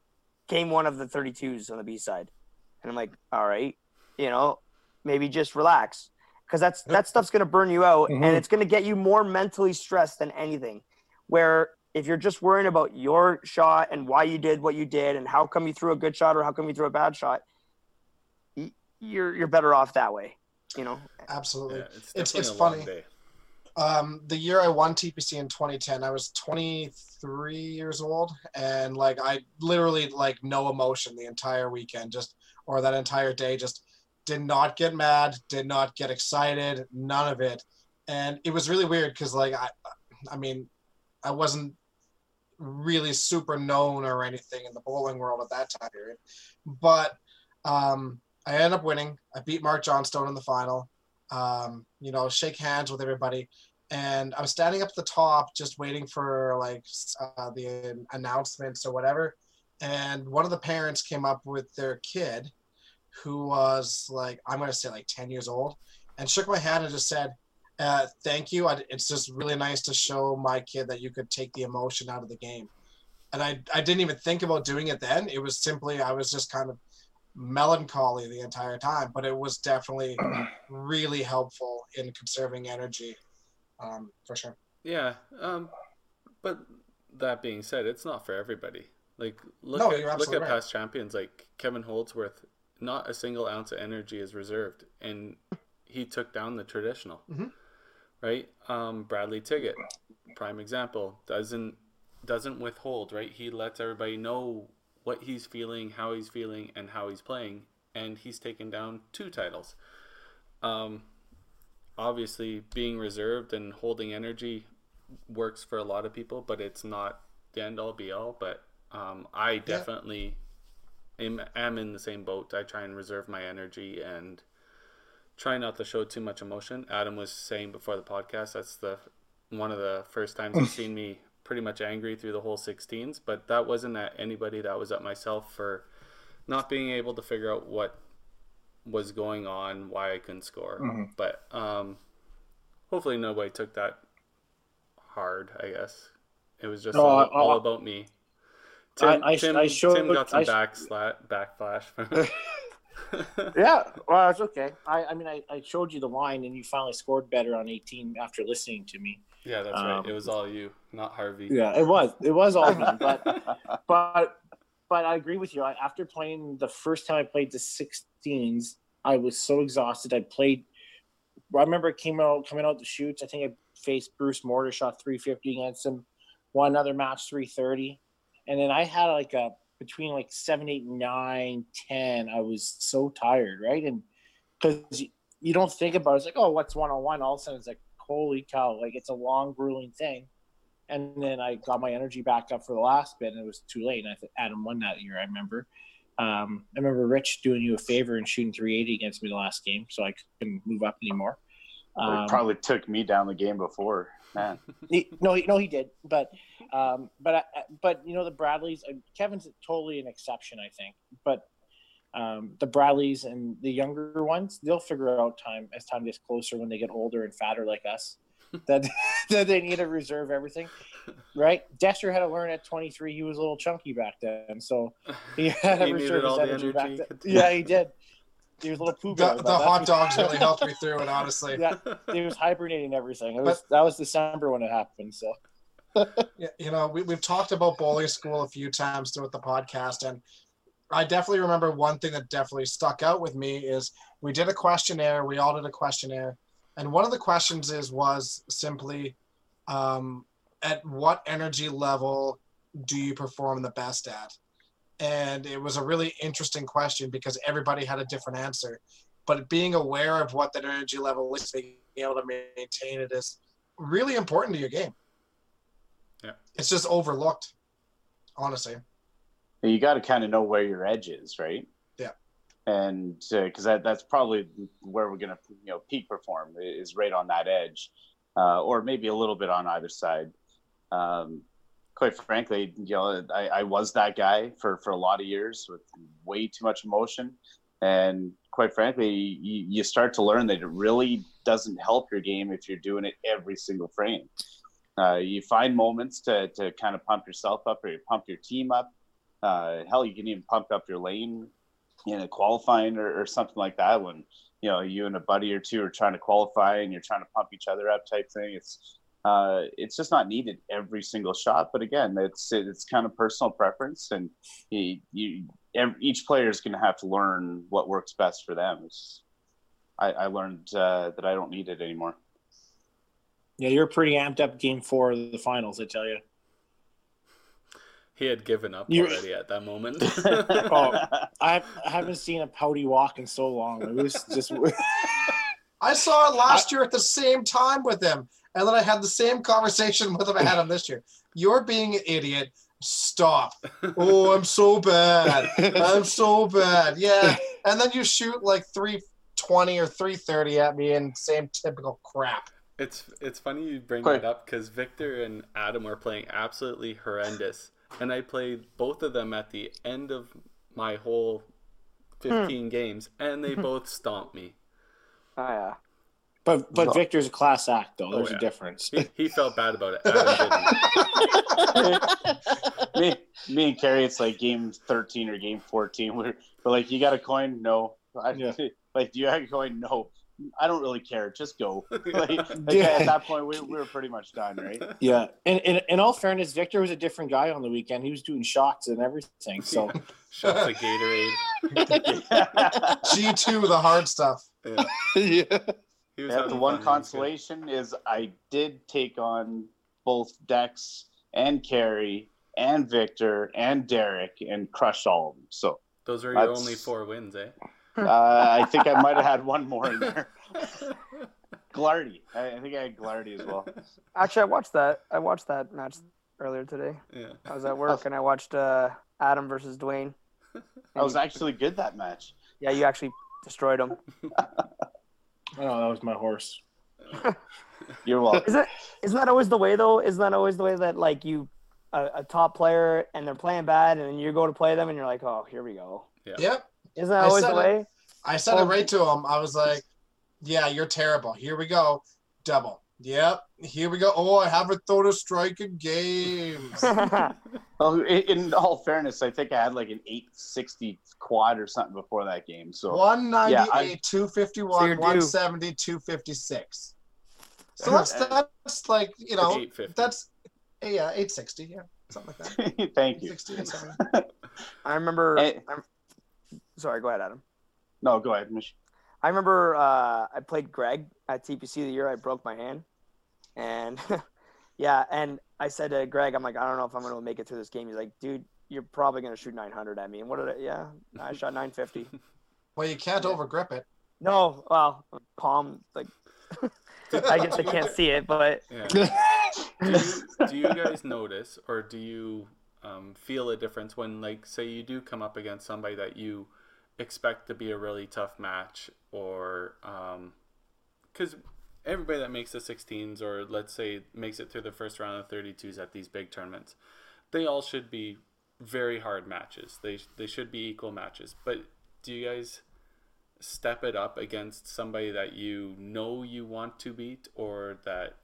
game one of the 32s on the b side. And i'm like all right you know maybe just relax because that's that stuff's going to burn you out Mhm. and it's going to get you more mentally stressed than anything where if you're just worrying about your shot and why you did what you did and how come you threw a good shot or how come you threw a bad shot you're you're better off that way you know Absolutely. Yeah, it's It's- it's funny. um the year i won tpc in 2010 i was 23 years old and like i literally like no emotion the entire weekend just or that entire day just did not get mad did not get excited none of it and it was really weird because like i i mean i wasn't really super known or anything in the bowling world at that time period but um i ended up winning i beat mark johnstone in the final um, you know, shake hands with everybody. And I'm standing up at the top, just waiting for like uh, the announcements or whatever. And one of the parents came up with their kid, who was like, I'm going to say like 10 years old, and shook my hand and just said, uh, "Thank you. I, it's just really nice to show my kid that you could take the emotion out of the game." And I, I didn't even think about doing it then. It was simply I was just kind of melancholy the entire time, but it was definitely [CLEARS THROAT] really helpful in conserving energy, um, for sure. Yeah, um, but that being said, it's not for everybody. Like look No, at look at right. past champions like Kevin Holdsworth. Not a single ounce of energy is reserved, and he took down the traditional. Mhm. Right, um, Bradley Tiggett, prime example, doesn't doesn't withhold. Right, he lets everybody know what he's feeling, how he's feeling, and how he's playing, and he's taken down two titles. Um, obviously, being reserved and holding energy works for a lot of people, but it's not the end all be all. But um, I definitely am, am in the same boat. I try and reserve my energy and try not to show too much emotion. Adam was saying before the podcast that's the one of the first times he's seen me pretty much angry through the whole 16s, but that wasn't at anybody. That was at myself for not being able to figure out what was going on, why I couldn't score. Mhm. But um, hopefully nobody took that hard. I guess it was just No, all, I- all about me. I- Tim, I- Tim, I showed- Tim got some I- backsla- backflash. [LAUGHS] [LAUGHS] Yeah, well, it's okay. I, I mean, I, I showed you the line, and you finally scored better on 18 after listening to me. yeah, that's Um, right. It was all you, not Harvey. Yeah, it was. It was all me, but [LAUGHS] but but I agree with you. I, after playing the first time I played the 16s, I was so exhausted. I played. I remember it came out coming out the shoots. I think I faced Bruce Mortar, shot 350 against him. One other match 330, and then I had like a between like seven, eight, nine, ten. I was so tired, right? And because you, don't think about it, it's like, oh, what's one on one? All of a sudden, it's like, holy cow! Like it's a long, grueling thing and then I got my energy back up for the last bit, and it was too late. And I think Adam won that year. I remember. Um, I remember Rich doing you a favor and shooting 380 against me the last game, so I couldn't move up anymore. Um, he probably took me down the game before. Man, [LAUGHS] he, no, he, no, he did, but um, but I, but you know the Bradleys. uh, Kevin's totally an exception, I think, but. Um, the Bradleys and the younger ones, they'll figure out time as time gets closer when they get older and fatter like us, [LAUGHS] that [LAUGHS] that they need to reserve everything, right? Dexter had to learn at 23. He was a little chunky back then, so he had to He reserve his the energy back then. Yeah, he did. He was a little poo The, the hot dogs [LAUGHS] really helped me through it, honestly. Yeah, he was hibernating everything. It was that was December when it happened. So [LAUGHS] Yeah, you know, we, we've talked about bowling school a few times throughout the podcast, and I definitely remember one thing that definitely stuck out with me is we did a questionnaire. We all did a questionnaire, And one of the questions is was simply, um, at what energy level do you perform the best at? And it was a really interesting question because everybody had a different answer. But being aware of what that energy level is, being able to maintain it is really important to your game. Yeah. It's just overlooked, honestly. you got to kind of know where your edge is, right? Yeah. And because that, that's probably where we're going to, you know, peak perform is right on that edge, uh, or maybe a little bit on either side. Um, quite frankly, you know, I, I was that guy for, for a lot of years with way too much emotion. And quite frankly, you, you start to learn that it really doesn't help your game if you're doing it every single frame. Uh, you find moments to, to kind of pump yourself up or you pump your team up. Uh, hell, you can even pump up your lane in a qualifying or, or something like that when you know you and a buddy or two are trying to qualify and you're trying to pump each other up type thing. It's uh, it's just not needed every single shot. But again, it's it's kind of personal preference, and you, you every, each player is going to have to learn what works best for them. It's, I, I learned uh, that I don't need it anymore. Yeah, you're pretty amped up game four of the finals, I tell you. He had given up You- already at that moment. [LAUGHS] Oh, I, [LAUGHS] I haven't seen a pouty walk in so long. It was just [LAUGHS] I saw it last year at the same time with him, and then I had the same conversation [LAUGHS] with him I had him this year. You're being an idiot. Stop. Oh, I'm so bad. I'm so bad. Yeah. And then you shoot like 320 or 330 at me and same typical crap. It's it's funny you bring Quick. that up because Victor and Adam were playing absolutely horrendous, and I played both of them at the end of my whole hmm. fifteen games, and they [LAUGHS] both stomped me. Oh yeah. But but Victor's a class act though. Oh, There's yeah. a difference. He, he felt bad about it. [LAUGHS] Me, me and Carrie, it's like game 13 or game 14. We're, we're like, you got a coin? No. I, Yeah. [LAUGHS] Like, do you have a coin? No. I don't really care. Just go. [LAUGHS] Like, like, Yeah. At that point, we, we were pretty much done, right? Yeah, and in, in all fairness, Victor was a different guy on the weekend. He was doing shots and everything. So Shots of Gatorade. G2, the hard stuff. Yeah. Yeah, He was Yeah, the one fun. He consolation is I did take on both Dex and Carrie and Victor and Derek and crushed all of them. So Those were your only four wins, eh? [LAUGHS] uh, I think I might have had one more in there. [LAUGHS] Glardy. I, I think I had Glardy as well. [LAUGHS] Actually, I watched that. I watched that match earlier today. yeah. I was at work and I watched uh, Adam versus Dwayne. I was actually good that match. Yeah, you actually destroyed him. Oh, that was my horse. [LAUGHS] You're welcome. Isn't isn't that always the way though? Isn't that always the way that like you a, a top player and they're playing bad and then you go to play them and you're like, oh, here we go. Yep. Isn't that I always said the it. way? I said it right to him. I was like, yeah, you're terrible. Here we go. Double. Yep. Here we go. Oh, I haven't thrown a strike in games. [LAUGHS] [LAUGHS] Well, in, in all fairness, I think I had like an 860 quad or something before that game. So 198, Yeah, I- 251, So 170, 256. So that's that's like you know that's yeah 860 yeah something like that. [LAUGHS] thank you. 860 870. I remember. Hey. I'm, sorry, go ahead, Adam. No, go ahead, Mich. I remember uh, I played Greg at TPC the year I broke my hand, and [LAUGHS] yeah, and I said to Greg, I'm like, I don't know if I'm gonna make it through this game. He's like, dude, you're probably gonna shoot 900 at me. And what did I? Yeah, I shot 950. [LAUGHS] Well, you can't overgrip it. No, well, palm like. [LAUGHS] I guess I can't see it, but Yeah. do, you, do you guys notice or do you um, feel a difference when like say you do come up against somebody that you expect to be a really tough match or because everybody that makes the 16s or let's say makes it through the first round of 32s at these big tournaments they all should be very hard matches. They, they should be equal matches. But do you guys step it up against somebody that you know you want to beat or that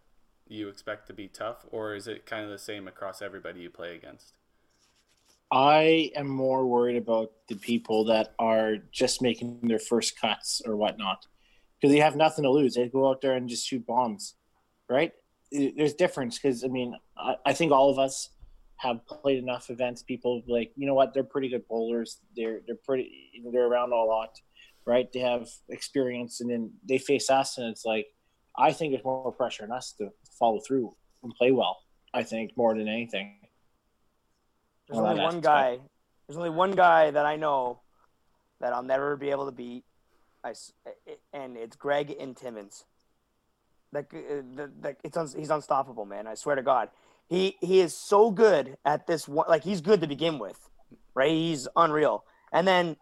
you expect to be tough, or is it kind of the same across everybody you play against? I am more worried about the people that are just making their first cuts or whatnot because they have nothing to lose. They go out there and just shoot bombs, right? There's difference because I mean I, I think all of us have played enough events. People like you know what they're pretty good bowlers. They're they're pretty they're around a lot, right? They have experience, and then they face us, and it's like I think there's more pressure on us to follow through and play well. I think more than anything. There's only one guy. There's only one guy that I know that I'll never be able to beat. I and it's Greg and Timmons. Like, uh, the, it's un, he's unstoppable, man. I swear to God, he he is so good at this one. Like he's good to begin with, right? He's unreal. And then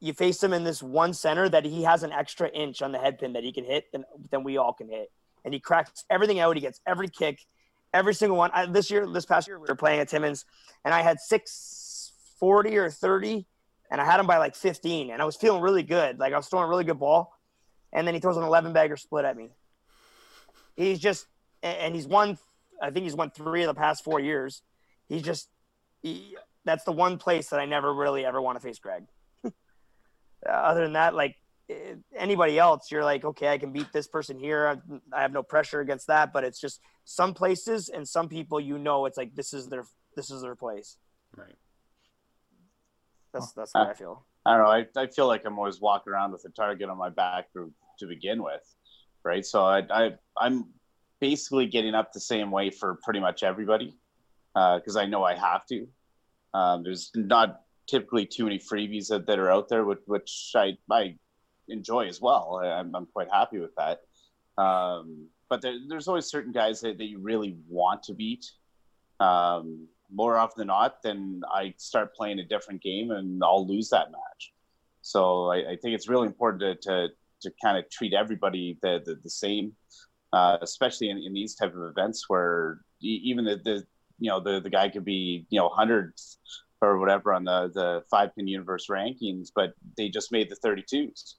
you face him in this one center that he has an extra inch on the head pin that he can hit than than we all can hit, and he cracks everything out. He gets every kick, every single one. I, this year, this past year, we were playing at Timmons, and I had six forty or thirty, and I had him by like fifteen, and I was feeling really good. Like I was throwing a really good ball, and then he throws an eleven bagger split at me. He's just, and he's won. I think he's won three of the past four years. He's just, he, that's the one place that I never really ever want to face Greg. [LAUGHS] Uh, other than that, like anybody else, you're like, okay, I can beat this person here. I have no pressure against that. But it's just some places and some people, you know, it's like this is their this is their place. Right. That's that's what I feel. I don't know. I, I feel like I'm always walking around with a target on my back to, to begin with, right? So I, I I'm basically getting up the same way for pretty much everybody because I know I have to. Um, there's not typically too many freebies that, that are out there, which, which I I enjoy as well. I, I'm I'm quite happy with that. Um, but there, there's always certain guys that, that you really want to beat. Um, more often than not, then I start playing a different game and I'll lose that match. So I, I think it's really important to, to, to kind of treat everybody the, the, the same, uh, especially in, in these type of events where even the, the you know the, the guy could be you know hundreds or whatever on the the five pin universe rankings, but they just made the 32s.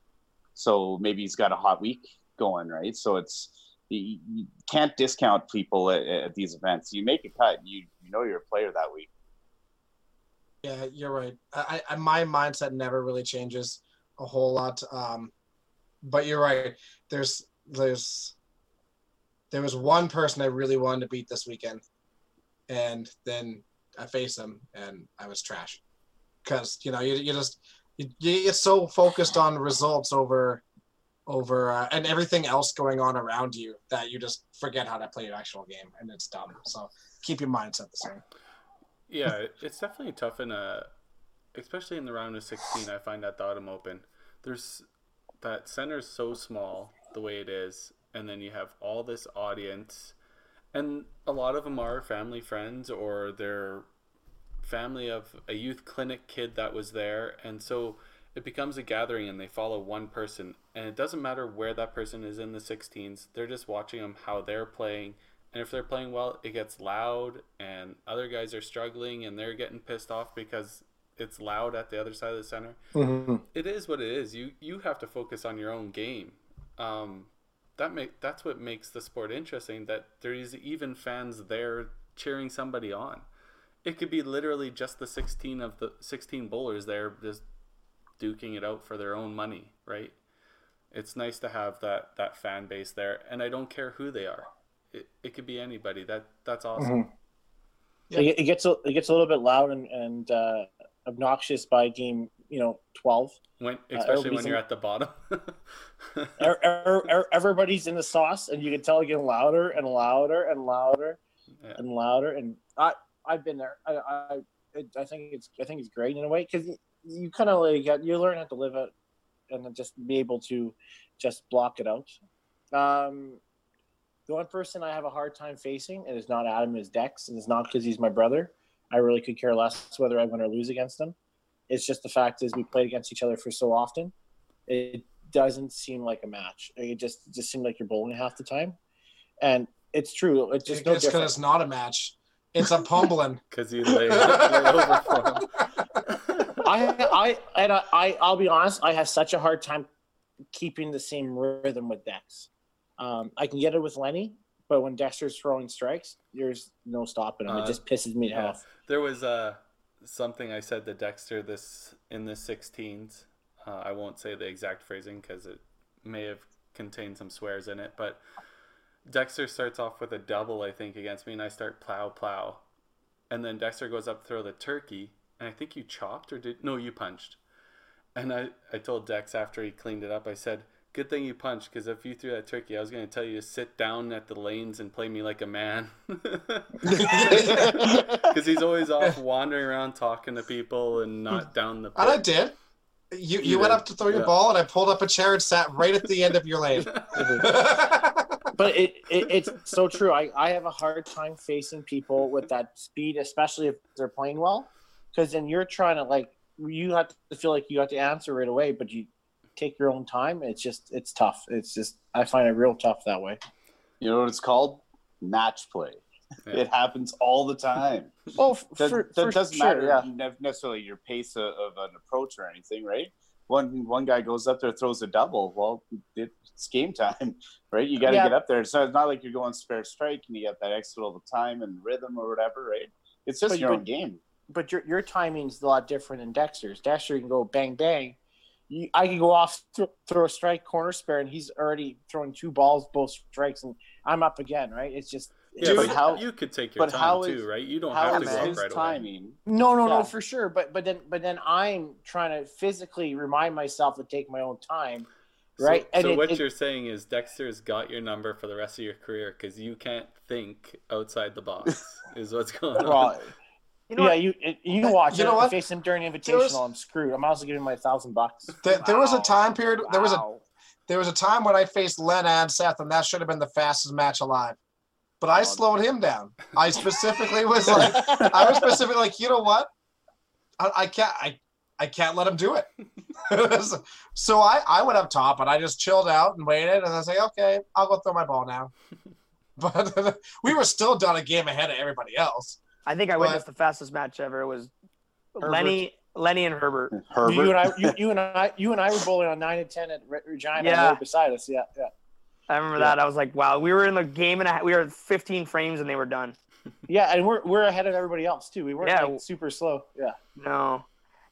So maybe he's got a hot week going, right? So it's you, you can't discount people at, at these events. You make a cut, you you know you're a player that week. Yeah, you're right. I, I my mindset never really changes a whole lot. Um, but you're right. There's there's there was one person I really wanted to beat this weekend, and then I faced him and I was trash. Because you know you you just you, you get so focused on results over over uh, and everything else going on around you that you just forget how to play an actual game and it's dumb. So keep your mindset the same. Yeah, it's definitely tough in a, especially in the round of 16. I find at the Autumn Open, there's that center's so small the way it is, and then you have all this audience, and a lot of them are family friends or they're family of a youth clinic kid that was there, and so it becomes a gathering and they follow one person, and it doesn't matter where that person is in the 16s. They're just watching them how they're playing and if they're playing well, it gets loud, and other guys are struggling, and they're getting pissed off because it's loud at the other side of the center. Mm-hmm. It is what it is. You you have to focus on your own game. Um, that make that's what makes the sport interesting. That there is even fans there cheering somebody on. It could be literally just the sixteen of the sixteen bowlers there just duking it out for their own money, right? It's nice to have that that fan base there, and I don't care who they are it, it could be anybody. That that's awesome. Mm-hmm. It, it, gets a, it gets a little bit loud and, and uh, obnoxious by game you know twelve. When especially uh, when you're in, at the bottom. [LAUGHS] er, er, er, everybody's in the sauce, and you can tell it getting louder and louder and louder yeah. and louder. And I I've been there. I I, I think it's I think it's great in a way because you, you kind of like you learn how to live it and just be able to just block it out. Um, the one person I have a hard time facing, and it's not Adam, is Dex, and it's not because he's my brother. I really could care less whether I win or lose against him. It's just the fact is we played against each other for so often, it doesn't seem like a match. It just it just seemed like you're bowling half the time, and it's true. It's just it's because it's not a match. It's a pumbling. [LAUGHS] Because you lay, lay over for him. [LAUGHS] I, I, and I, I, I'll be honest. I have such a hard time keeping the same rhythm with Dex. Um, I can get it with Lenny, but when Dexter's throwing strikes, there's no stopping him. Uh, it just pisses me yeah. off. There was uh, something I said to Dexter this in the 16s. Uh, I won't say the exact phrasing because it may have contained some swears in it, but Dexter starts off with a double, I think, against me, and I start plow plow, and then Dexter goes up to throw the turkey, and I think you chopped or did no, you punched, and I I told Dex after he cleaned it up, I said Good thing you punched, because if you threw that turkey, I was going to tell you to sit down at the lanes and play me like a man. [LAUGHS] Because he's always off [LAUGHS] wandering around talking to people and not hmm. down the. And I did. You You you went did, up to throw your yeah. ball, and I pulled up a chair and sat right at the end of your lane. [LAUGHS] but it, it it's so true. I, I have a hard time facing people with that speed, especially if they're playing well, because then you're trying to like you have to feel like you have to answer right away, but you take your own time. It's just it's tough. It's just I find it real tough that way. You know what it's called? Match play. [LAUGHS] Yeah. It happens all the time. [LAUGHS] Oh, f- That, for, that for doesn't sure, matter yeah. ne- necessarily your pace of, of an approach or anything, right? One one guy goes up there, throws a double. Well, it's game time, [LAUGHS] right? You got to Yeah. get up there. So it's not like you're going spare strike and you get that extra little time and rhythm or whatever, right? It's just But- your but- own game. But your your timing's a lot different than Dexter's. Dexter can go bang bang. You, I can go off th- throw a strike corner spare, and he's already throwing two balls, both strikes, and I'm up again. Right? It's just Yeah, Dude, but how- you could take your but time how too, is- right? You don't How have to go up his right away. timing? No, no, Yeah. no, for sure. But but then but then I'm trying to physically remind myself to take my own time, right? So, and so it- what it- you're saying is Dexter's got your number for the rest of your career because you can't think outside the box. [LAUGHS] is what's going on. well, You know yeah, what? you it- you watch. You it, know what? Face him during the There was- invitational. I'm screwed. I'm also giving my thousand bucks. there, there was a time period. There was a there was a time when I faced Len and Seth, and that should have been the fastest match alive. But I slowed him down. I specifically [LAUGHS] was like, I was specifically like, you know what? I, I can't. I I can't let him do it. [LAUGHS] so I I went up top and I just chilled out and waited, and I was like, okay, I'll go throw my ball now. [LAUGHS] But we were still done a game ahead of everybody else. I think I But- witnessed the fastest match ever. It was Herbert. Lenny, Lenny and Herbert. Herbert. You and I, you, you and I, you and I were bowling on nine and ten at Regina. Yeah. right beside us. Yeah, yeah, I remember Yeah. that. I was like, wow, we were in the game and a, we were 15 frames and they were done. [LAUGHS] yeah. And we're we're ahead of everybody else too. We weren't Yeah. like super slow. Yeah. No.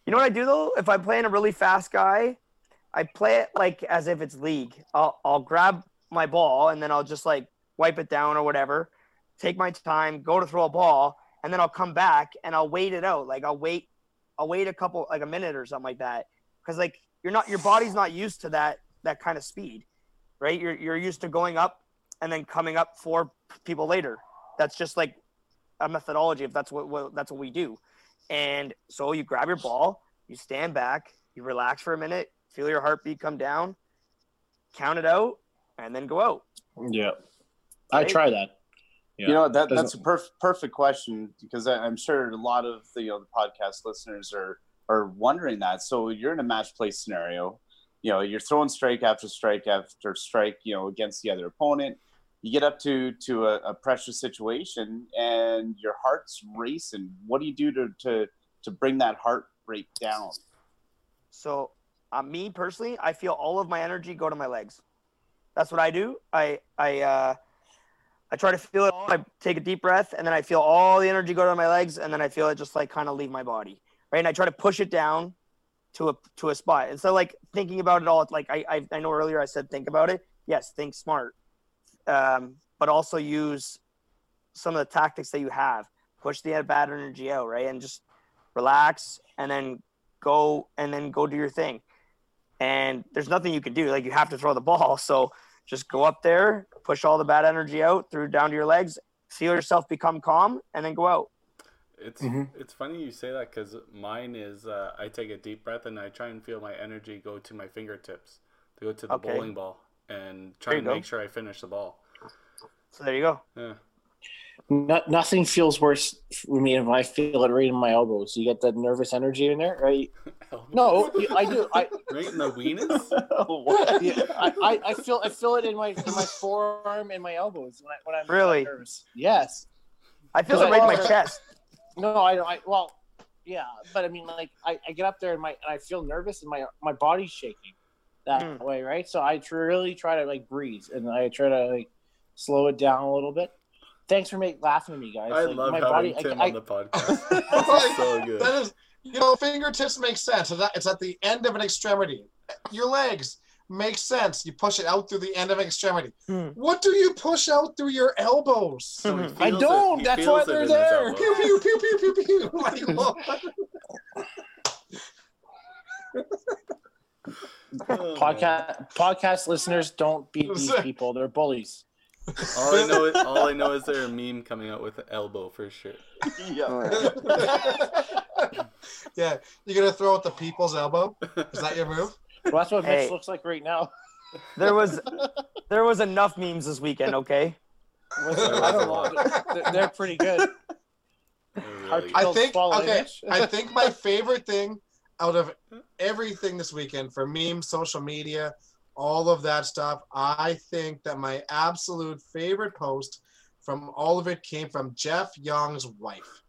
You know what I do though? If I'm playing a really fast guy, I play it like as if it's league. I'll I'll grab my ball and then I'll just like wipe it down or whatever. Take my time, go to throw a ball, and then I'll come back and I'll wait it out. Like I'll wait I'll wait a couple like a minute or something like that. Cuz like you're not your body's not used to that that kind of speed. Right? You're you're used to going up and then coming up four people later. That's just like a methodology if that's what, what that's what we do. And so you grab your ball, you stand back, you relax for a minute, feel your heartbeat come down, count it out, and then go out. Yeah. I try that. Yeah. You know that that's a perf- perfect question because I, I'm sure a lot of the you know the podcast listeners are are wondering that. So you're in a match play scenario, you know, you're throwing strike after strike after strike, you know, against the other opponent. You get up to to a, a pressure situation and your heart's racing. What do you do to to to bring that heart rate down? So, uh, me personally, I feel all of my energy go to my legs. That's what I do. I I uh, I try to feel it all. I take a deep breath, and then I feel all the energy go to my legs, and then I feel it just like kind of leave my body, right? And I try to push it down to a to a spot. And so, like thinking about it all, like I I, I know earlier I said think about it. Yes, think smart, um, but also use some of the tactics that you have. Push the bad energy out, right, and just relax, and then go and then go do your thing. And there's nothing you can do. Like you have to throw the ball. [LAUGHS] So just go up there, push all the bad energy out through down to your legs, feel yourself become calm, and then go out. It's Mhm. it's funny you say that because mine is uh, I take a deep breath and I try and feel my energy go to my fingertips, to go to the Okay. bowling ball, and try and go. make sure I finish the ball. So there you go. Yeah. No, nothing feels worse for me if I feel it right in my elbows. You get that nervous energy in there, right? [LAUGHS] No, I do. I [LAUGHS] right in the weenus. [LAUGHS] yeah, I, I, I feel I feel it in my in my forearm and my elbows when I when I'm Really? nervous. Yes. I feel it right in my chest. No, I don't. I, well, yeah, but I mean, like, I, I get up there and my and I feel nervous and my my body's shaking that Hmm. way, right? So I tr- really try to like breathe and I try to like slow it down a little bit. Thanks for making laughing at me, guys. I like, love my having body. Tim I, on the podcast. [LAUGHS] Like, so good. That is, you know, fingertips make sense. It's at- the end of an extremity. Your legs make sense. You push it out through the end of an extremity. Hmm. What do you push out through your elbows? So Mhm. I don't. That's why they're there. Pew pew pew pew pew pew. [LAUGHS] Like, [LAUGHS] what? Man. Podcast podcast listeners don't beat these people. They're bullies. All I know is [LAUGHS] all I know is there a meme coming out with an elbow for sure. yeah. Oh, [LAUGHS] yeah, you're gonna throw at the people's elbow. Is that your move? Well, that's what Mitch looks like right now. There was there was enough memes this weekend. Okay. I don't know. They're, they're pretty good. They're really I think swallow, okay. Mitch. I think my favorite thing out of everything this weekend for memes, social media, all of that stuff, I think that my absolute favorite post from all of it came from Jeff Young's wife.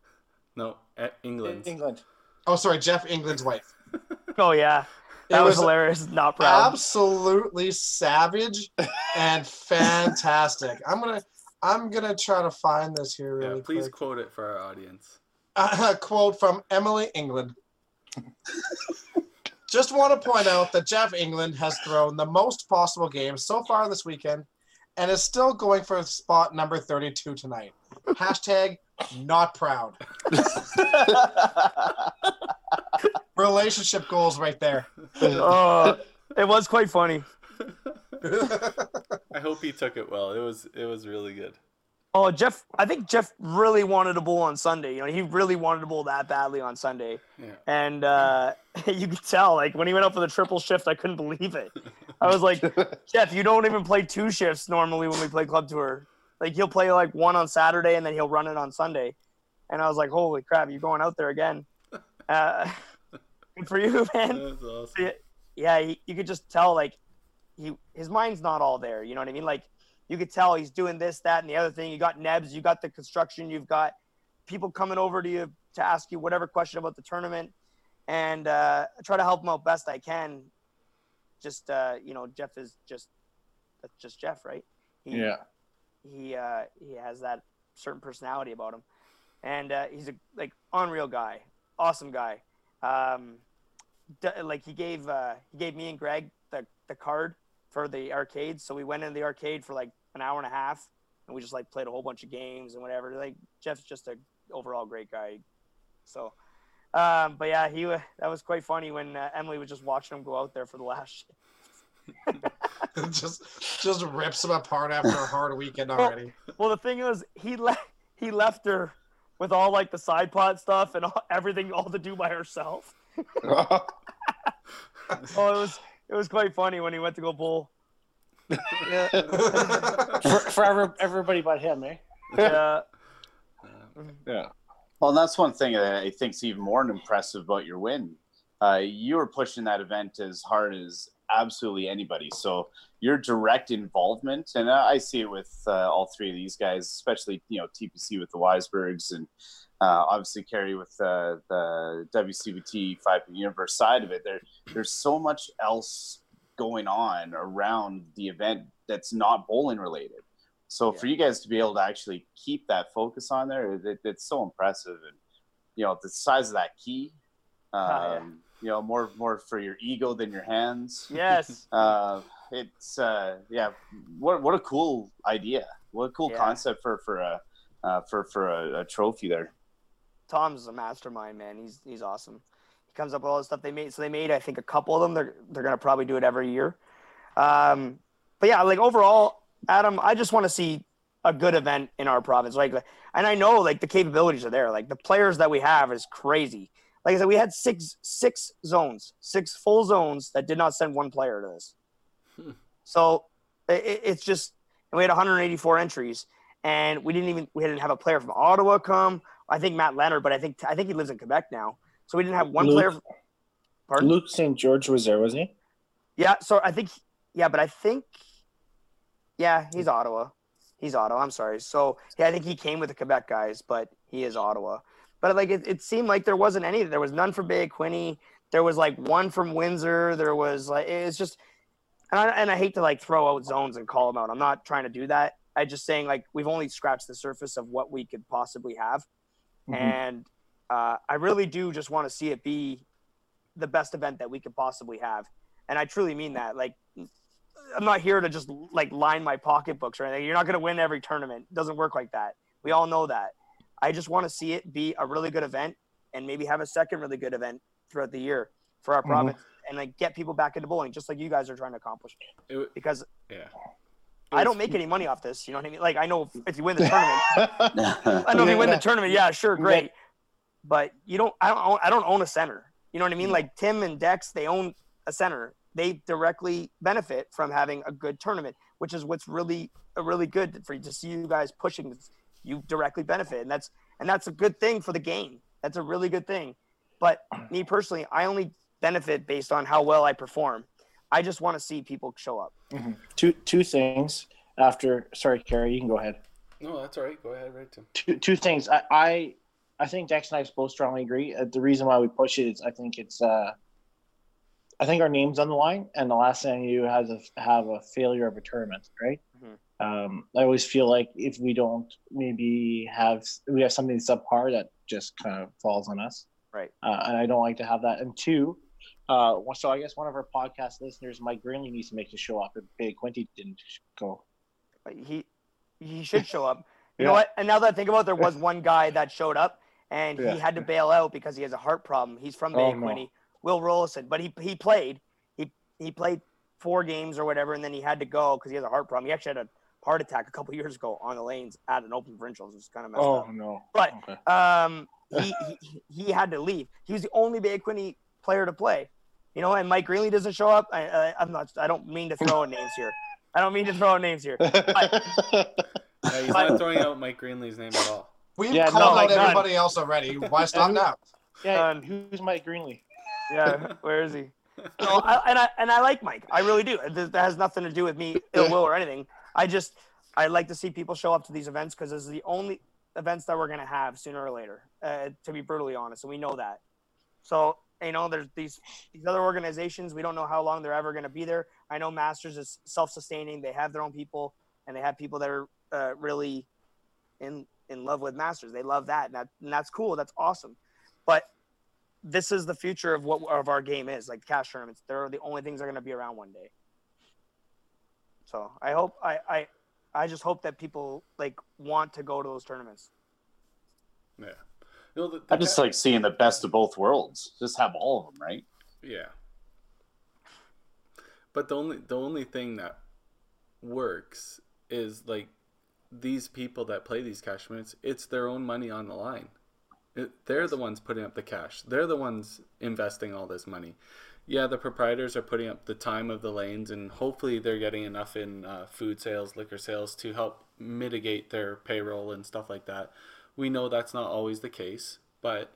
No, at England. England. Oh, sorry, Jeff England's wife. [LAUGHS] Oh yeah, that was, was hilarious. Not proud. absolutely savage and [LAUGHS] fantastic. I'm gonna I'm gonna try to find this here Yeah, please quick. quote it for our audience. a [LAUGHS] quote from Emily England. Just want to point out that Jeff England has thrown the most possible games so far this weekend and is still going for spot number 32 tonight. Hashtag not proud. [LAUGHS] Relationship goals right there. Oh, it was quite funny. [LAUGHS] I hope he took it well. It was it was really good. Oh, Jeff, I think Jeff really wanted to bowl on Sunday. You know, he really wanted to bowl that badly on Sunday. Yeah. And uh, [LAUGHS] you could tell, like, when he went up for the triple shift, I couldn't believe it. I was like, [LAUGHS] Jeff, you don't even play two shifts normally when we play club tour. Like, he'll play like one on Saturday and then he'll run it on Sunday. And I was like, holy crap, you're going out there again. [LAUGHS] Uh, good for you, man. That's awesome. Yeah, yeah, you could just tell like he his mind's not all there. You know what I mean? Like you could tell he's doing this, that, and the other thing. You got Nebs, you got the construction, you've got people coming over to you to ask you whatever question about the tournament, and uh, I try to help him out best I can. Just uh, you know, Jeff is just that's just Jeff, right? He, Yeah. he uh, he has that certain personality about him, and uh, he's a like unreal guy, awesome guy. Um, d- like he gave uh, he gave me and Greg the, the card for the arcade, so we went in the arcade for like an hour and a half, and we just like played a whole bunch of games and whatever. Like Jeff's just a overall great guy, so. Um, but yeah, he that was quite funny when uh, Emily was just watching him go out there for the last. [LAUGHS] just just rips him apart after a hard weekend already. Well, the thing is, he left he left her with all like the side pot stuff and all, everything all to do by herself. [LAUGHS] [LAUGHS] Oh, it was it was quite funny when he went to go bowl. Yeah, for, for every, everybody but him, eh? yeah. Yeah. Well, and that's one thing that I think is even more impressive about your win. Uh, you were pushing that event as hard as absolutely anybody. So your direct involvement, and I I see it with uh, all three of these guys, especially you know TPC with the Weisbergs, and uh, obviously Kerry with uh, the WCBT Five Universe side of it. There, there's so much else going on around the event that's not bowling related. So for you guys to be able to actually keep that focus on there, it, it's so impressive. And you know the size of that key, [LAUGHS] um, Ah, yeah. you know more more for your ego than your hands. Yes. [LAUGHS] Uh, it's uh, yeah, what what a cool idea! What a cool Yeah. concept for for a uh, for for a, a trophy there. Tom's a mastermind, man. He's he's awesome. Comes up with all the stuff they made. So they made, I think, a couple of them. They're they're gonna probably do it every year. Um, but yeah, like overall, Adam, I just want to see a good event in our province. Like, and I know like the capabilities are there. Like the players that we have is crazy. Like I said, we had six six zones, six full zones that did not send one player to this. Hmm. So it, it's just, and we had 184 entries, and we didn't even we didn't have a player from Ottawa come. I think Matt Leonard, but I think I think he lives in Quebec now. So we didn't have one Luke- player. Pardon? Luke St. George was there, wasn't he? Yeah, so I think yeah, but I think yeah, he's Ottawa. He's Ottawa. I'm sorry. So yeah, I think he came with the Quebec guys, but he is Ottawa. But like it, it seemed like there wasn't any. There was none for Bay Quinte. There was like one from Windsor. There was like it's just, and I, and I hate to like throw out zones and call them out. I'm not trying to do that. I just saying like we've only scratched the surface of what we could possibly have, Mhm. and uh, I really do just want to see it be the best event that we could possibly have, and I truly mean that. Like I'm not here to just like line my pocketbooks or anything. You're not going to win every tournament. It doesn't work like that. We all know that. I just want to see it be a really good event and maybe have a second really good event throughout the year for our Mhm. province and like get people back into bowling, just like you guys are trying to accomplish. It Because yeah. I don't make any money off this. You know what I mean? Like I know if, if you win the [LAUGHS] tournament, [LAUGHS] I know if you win the tournament, yeah, sure, great. But you don't. I don't. Own, I don't own a center. You know what I mean? Like Tim and Dex, they own a center. They directly benefit from having a good tournament, which is what's really, uh, really good for you to see you guys pushing. You directly benefit, and that's and that's a good thing for the game. That's a really good thing. But me personally, I only benefit based on how well I perform. I just want to see people show up. two two things after. Sorry, Carrie, you can go ahead. No, that's all right. Go ahead, right, Tim. two two things. I I, I think Dex and I both strongly agree. Uh, the reason why we push it is I think it's uh, I think our name's on the line, and the last thing you has a have a failure of a tournament, right? Mhm. Um, I always feel like if we don't maybe have we have something subpar that just kind of falls on us, Right. Uh, and I don't like to have that. And two, uh, so I guess one of our podcast listeners, Mike Greenley, needs to make the show up if Big Quinte didn't go. He he should show up. You Yeah. know what? And now that I think about it, there was [LAUGHS] one guy that showed up and Yeah. he had to bail out because he has a heart problem. He's from Oh, Bay no. Will Rollison, but he he played. He he played four games or whatever, and then he had to go because he has a heart problem. He actually had a heart attack a couple years ago on the lanes at an open provincials, which is kind of messed Oh up. no! But Okay. um, [LAUGHS] he, he he had to leave. He was the only Bay Quinte player to play. You know, and Mike Greenley doesn't show up. I, I, I'm not. I don't mean to throw out names here. I don't mean to throw out names here. [LAUGHS] Yeah, he's not throwing out Mike Greenley's name at all. We've Yeah, called no, out like none. everybody else already. Why stop now? yeah, Um, who's Mike Greenley? Yeah, where is he? [LAUGHS] No, I, and I and I like Mike. I really do. That that has nothing to do with me ill will or anything. I just I like to see people show up to these events because this is the only events that we're gonna have sooner or later. Uh, to be brutally honest, and we know that. So you know, there's these these other organizations. We don't know how long they're ever gonna be there. I know Masters is self-sustaining. They have their own people, and they have people that are uh, really in in love with Masters. They love that, and, that, and that's cool. That's awesome. But this is the future of what of our game is like cash tournaments they're the only things that are going to be around one day so i hope i i i just hope that people like want to go to those tournaments Yeah. You know, the, the I just ca- like seeing the best of both worlds. Just have all of them, right? Yeah. But the only the only thing that works is like these people that play these cash tournaments, it's their own money on the line. It, they're the ones putting up the cash. They're the ones investing all this money. Yeah, the proprietors are putting up the time of the lanes, and hopefully they're getting enough in uh, food sales, liquor sales to help mitigate their payroll and stuff like that. We know that's not always the case, but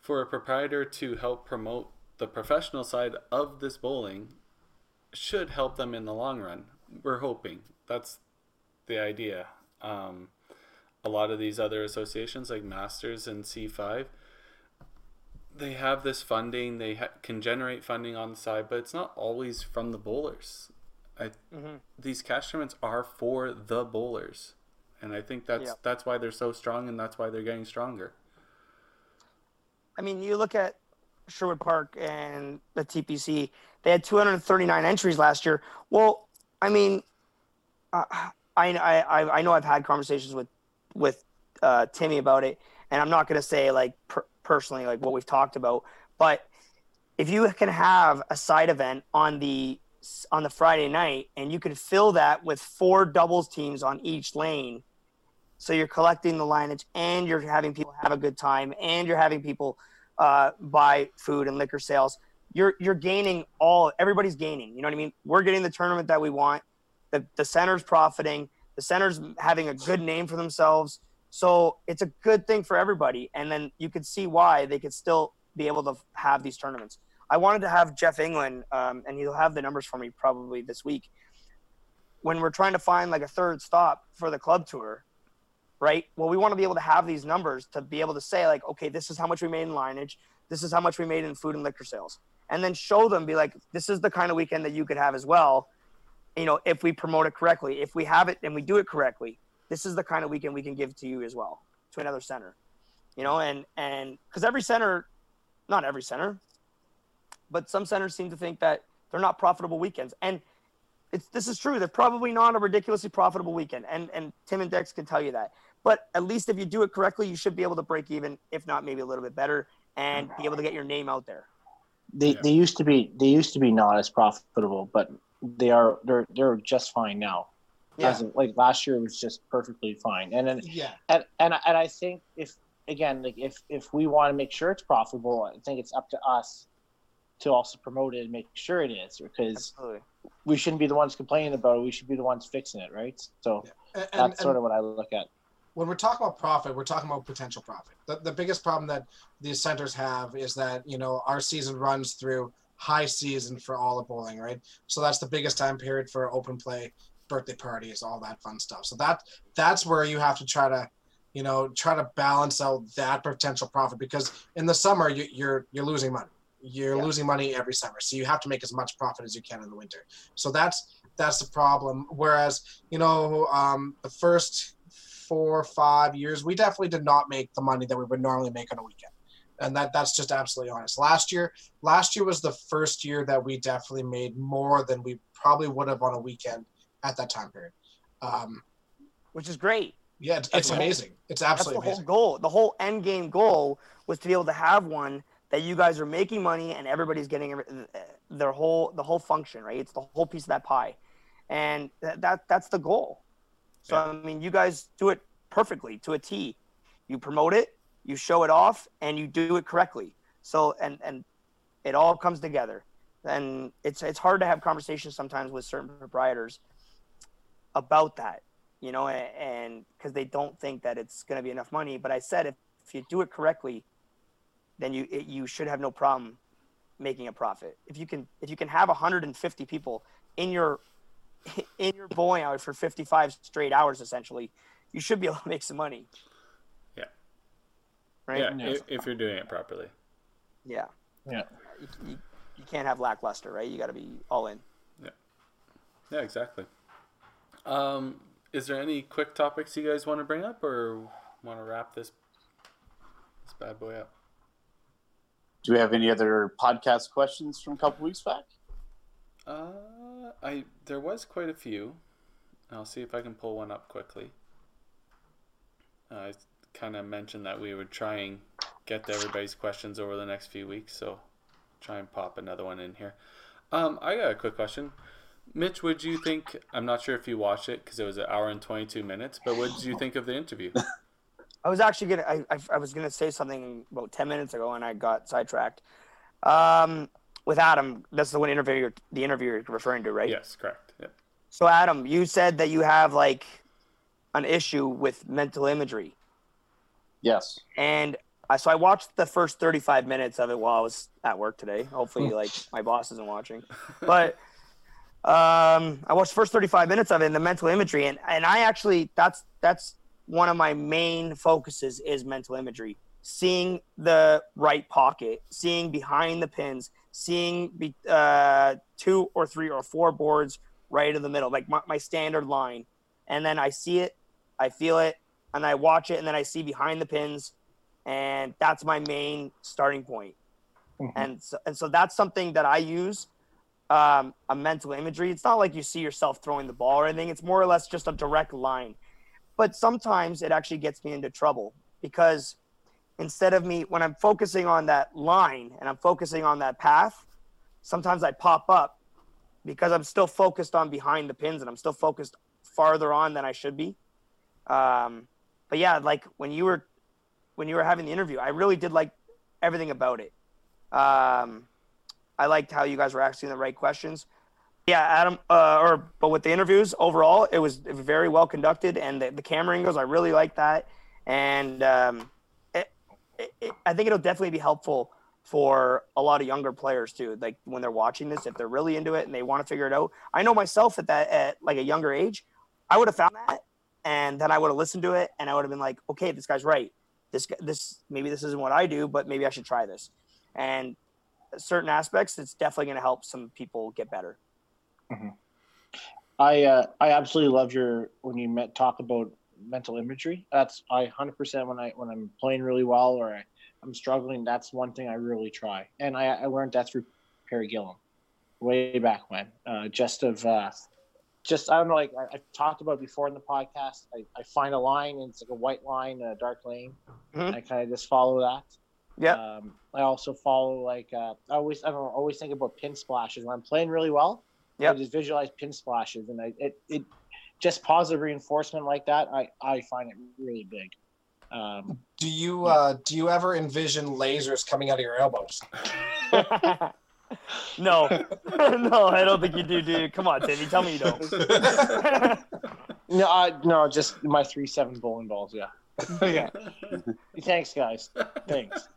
for a proprietor to help promote the professional side of this bowling should help them in the long run. We're hoping that's the idea. Um, a lot of these other associations, like Masters and C5, they have this funding. They ha- can generate funding on the side, but it's not always from the bowlers. I, mm-hmm. these cash tournaments are for the bowlers, and I think that's Yeah. that's why they're so strong, and that's why they're getting stronger. i mean you look at sherwood park and the tpc they had 239 entries last year well i mean uh, I, I i know i've had conversations with with uh, timmy about it and i'm not going to say like per- personally like what we've talked about but if you can have a side event on the on the friday night and you can fill that with four doubles teams on each lane so you're collecting the lineage and you're having people have a good time and you're having people uh, buy food and liquor sales you're you're gaining all everybody's gaining you know what i mean? We're getting the tournament that we want the, the center's profiting the center's having a good name for themselves. So it's a good thing for everybody. And then you could see why they could still be able to have these tournaments. I wanted to have jeff england um, and he'll have the numbers for me probably this week. When we're trying to find like a third stop for the club tour right? Well we want to be able to have these numbers to be able to say like okay this is how much we made in lineage. This is how much we made in food and liquor sales. And then show them be like this is the kind of weekend that you could have as well you know if we promote it correctly. If we have it and we do it correctly this is the kind of weekend we can give to you as well to another center you know and and because every center not every center but some centers seem to think that they're not profitable weekends. And it's this is true. They're probably not a ridiculously profitable weekend. And and tim and dex can tell you that. But at least if you do it correctly you should be able to break even if not maybe a little bit better and be able to get your name out there. They Yeah. they used to be they used to be not as profitable, but they are they're they're just fine now. Yeah. As like last year was just perfectly fine, and then Yeah, and and I- and I think if again like if if we want to make sure it's profitable, I think it's up to us to also promote it and make sure it is because Absolutely. we shouldn't be the ones complaining about it. We should be the ones fixing it, right? So and, that's and, sort of what I look at. when we're talking about profit, we're talking about potential profit. The, the biggest problem that these centers have is that, you know, our season runs through high season for all of bowling, right? So that's the biggest time period for open play, birthday parties, all that fun stuff. So that that's where you have to try to, you know, try to balance out that potential profit because in the summer you, you're you're losing money. You're Yeah. losing money every summer, so you have to make as much profit as you can in the winter. So that's that's the problem. Whereas, you know, um, the first four or five years, we definitely did not make the money that we would normally make on a weekend. And that that's just absolutely honest. Last year, last year was the first year that we definitely made more than we probably would have on a weekend at that time period. Um, Which is great. yeah, it's, it's the whole- amazing. It's That's the absolutely whole goal. The whole end game goal was to be able to have one that you guys are making money and everybody's getting their whole the whole function, right? It's the whole piece of that pie, and that, that that's the goal. So Yeah. I mean, you guys do it perfectly to a T. You promote it, you show it off, and you do it correctly. So and and it all comes together. And it's it's hard to have conversations sometimes with certain proprietors about that, you know, and because they don't think that it's going to be enough money. But I said if, if you do it correctly, then you it, you should have no problem making a profit. If you can if you can have 150 people in your [LAUGHS] in your bowling alley for 55 straight hours, essentially, you should be able to make some money. Yeah. Right. Yeah, if, if you're doing it properly. Yeah. Yeah. You, you, you can't have lackluster, right? You got to be all in. Yeah, Yeah, exactly. Um, is there any quick topics you guys want to bring up, or want to wrap this this bad boy up? Do we have any other podcast questions from a couple weeks back? Uh, I there was quite a few. I'll see if I can pull one up quickly. Uh, I kind of mentioned that we would try and get to everybody's questions over the next few weeks, so try and pop another one in here. Um, I got a quick question. Mitch, would you think? I'm not sure if you watched it because it was an hour and 22 minutes, but what did you think of the interview? [LAUGHS] I was actually gonna. I, I, I was gonna say something about ten minutes ago, and I got sidetracked. Um, with Adam, that's the one interview. You're, the interview you're referring to, right? yes, correct. Yeah. So, Adam, you said that you have like an issue with mental imagery, Yes. and I, so I watched the first 35 minutes of it while I was at work today. Hopefully, like [LAUGHS] my boss isn't watching, but um, I watched the first 35 minutes of it and the mental imagery, and and I actually that's that's one of my main focuses is mental imagery. Seeing the right pocket, seeing behind the pins, seeing be, uh, two or three or four boards right in the middle, like my, my standard line. And then I see it, I feel it, and I watch it, and then I see behind the pins, and that's my main starting point. Mhm. And so, and so that's something that I use um, a mental imagery. It's not like you see yourself throwing the ball or anything. It's more or less just a direct line. But sometimes it actually gets me into trouble because instead of me, when I'm focusing on that line and I'm focusing on that path, sometimes I pop up because I'm still focused on behind the pins and I'm still focused farther on than I should be. Um, but yeah, like when you were when you were having the interview, I really did like everything about it. Um, I liked how you guys were asking the right questions. Yeah, Adam, uh, or but with the interviews overall, it was very well conducted, and the, the camera angles, I really like that, and um, it, it, I think it'll definitely be helpful for a lot of younger players too. Like when they're watching this, if they're really into it and they want to figure it out. I know myself at that at like a younger age, I would have found that, and then I would have listened to it, and I would have been like, okay, this guy's right. This this maybe this isn't what I do, but maybe I should try this. And certain aspects, it's definitely going to help some people get better. I uh, I absolutely love your when you met, talk about mental imagery. That's I hundred percent when I when I'm playing really well or I, I'm struggling. That's one thing I really try, and I, I learned that through Perry Gillum, way back when. Uh, just of uh, just I don't know, like I, I've talked about before in the podcast. I, I find a line and it's like a white line, a dark lane. Mhm. I kind of just follow that, Yeah. Um, I also follow like uh, I always I don't know, always think about pin splashes when I'm playing really well. Yeah. I just visualize pin splashes, and I it, it just positive reinforcement like that. I I find it really big. Um, Do you uh, do you ever envision lasers coming out of your elbows? [LAUGHS] [LAUGHS] no, [LAUGHS] no, I don't think you do, dude. Come on, Timmy, tell me you don't. [LAUGHS] no, I, no, just my three seven bowling balls. Yeah. [LAUGHS] yeah. Thanks, guys. Thanks.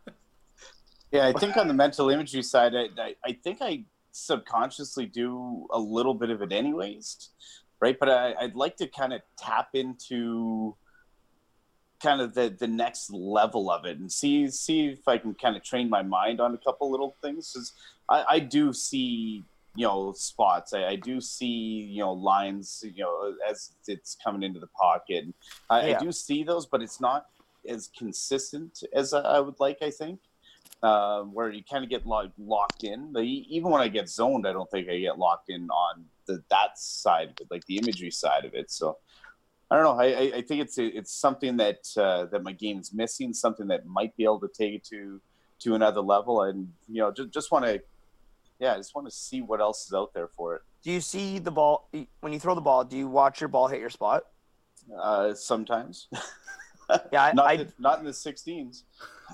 Yeah, I think on the mental imagery side, I, I, I think I subconsciously do a little bit of it anyways, right? But I, I'd like to kind of tap into kind of the, the next level of it and see see if I can kind of train my mind on a couple little things. 'Cause I, I do see you know spots. I, I do see you know lines. You know as it's coming into the pocket. I, Yeah. I do see those, but it's not as consistent as I, I would like. I think uh, where you kind of get like locked in. Like, even when I get zoned, I don't think I get locked in on the that side of it, like the imagery side of it. So I don't know. I, I, think it's it's something that uh, that my game is missing. Something that might be able to take it to to another level, and you know, just just want to, yeah, I just want to see what else is out there for it. Do you see the ball when you throw the ball? Do you watch your ball hit your spot? Uh, sometimes, Yeah, I, [LAUGHS] not I, the, not in the 16s.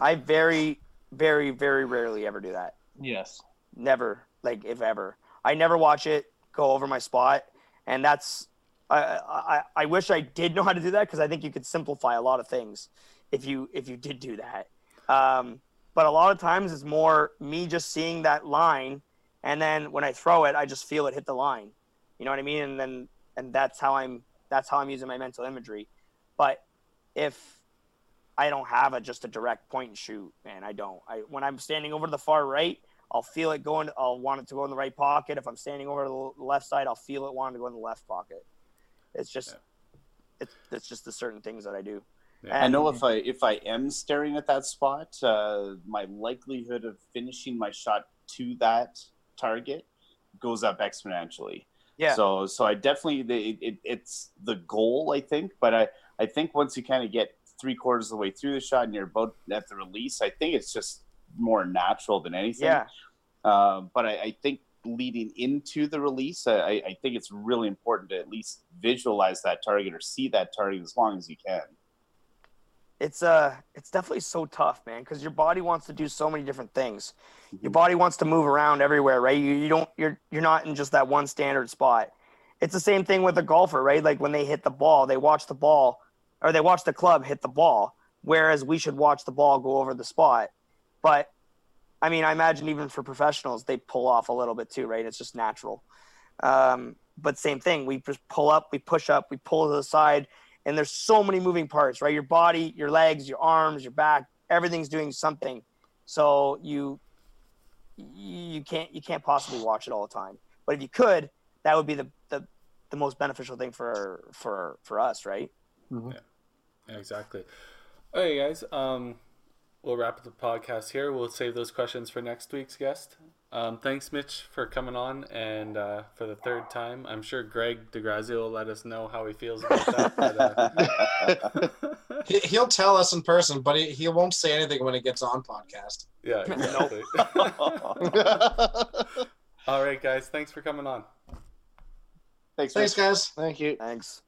I very, very, very rarely ever do that. Yes. Never, like if ever. I never watch it go over my spot, and that's. I I, I wish I did know how to do that because I think you could simplify a lot of things if you if you did do that. Um, but a lot of times it's more me just seeing that line, and then when I throw it, I just feel it hit the line. You know what I mean? And then and that's how I'm that's how I'm using my mental imagery. But if I don't have a just a direct point and shoot, man, I don't. I when I'm standing over to the far right, I'll feel it going. I'll want it to go in the right pocket. If I'm standing over to the left side, I'll feel it wanting to go in the left pocket. It's just, it's it's just the certain things that I do. Yeah. I know if I if I am staring at that spot, uh, my likelihood of finishing my shot to that target goes up exponentially. Yeah. So so I definitely it, it, it's the goal I think, but I I think once you kind of get three quarters of the way through the shot and you're about at the release, I think it's just more natural than anything. Yeah. Um, but I, I think leading into the release, I, I think it's really important to at least visualize that target or see that target as long as you can. It's uh it's definitely so tough man because your body wants to do so many different things. Your Mhm. body wants to move around everywhere right? You, you don't you're you're not in just that one standard spot. It's the same thing with a golfer right? Like when they hit the ball they watch the ball or they watch the club hit the ball whereas we should watch the ball go over the spot. But i mean i imagine even for professionals they pull off a little bit too right? It's just natural. Um, but same thing we just pull up we push up we pull to the side and there's so many moving parts right your body your legs your arms your back everything's doing something so you you can't you can't possibly watch it all the time but if you could that would be the the, the most beneficial thing for for for us right Mm-hmm. Yeah, exactly. Okay, guys. Um, we'll wrap up the podcast here. We'll save those questions for next week's guest. Um, thanks, Mitch, for coming on and uh, for the third time. I'm sure Greg DeGrazio will let us know how he feels about that. But, uh, [LAUGHS] He, he'll tell us in person, but he, he won't say anything when he gets on podcast. yeah, [LAUGHS] exactly. [LAUGHS] All right, guys. Thanks for coming on. Thanks, Thanks, Rich. guys. Thank you. thanks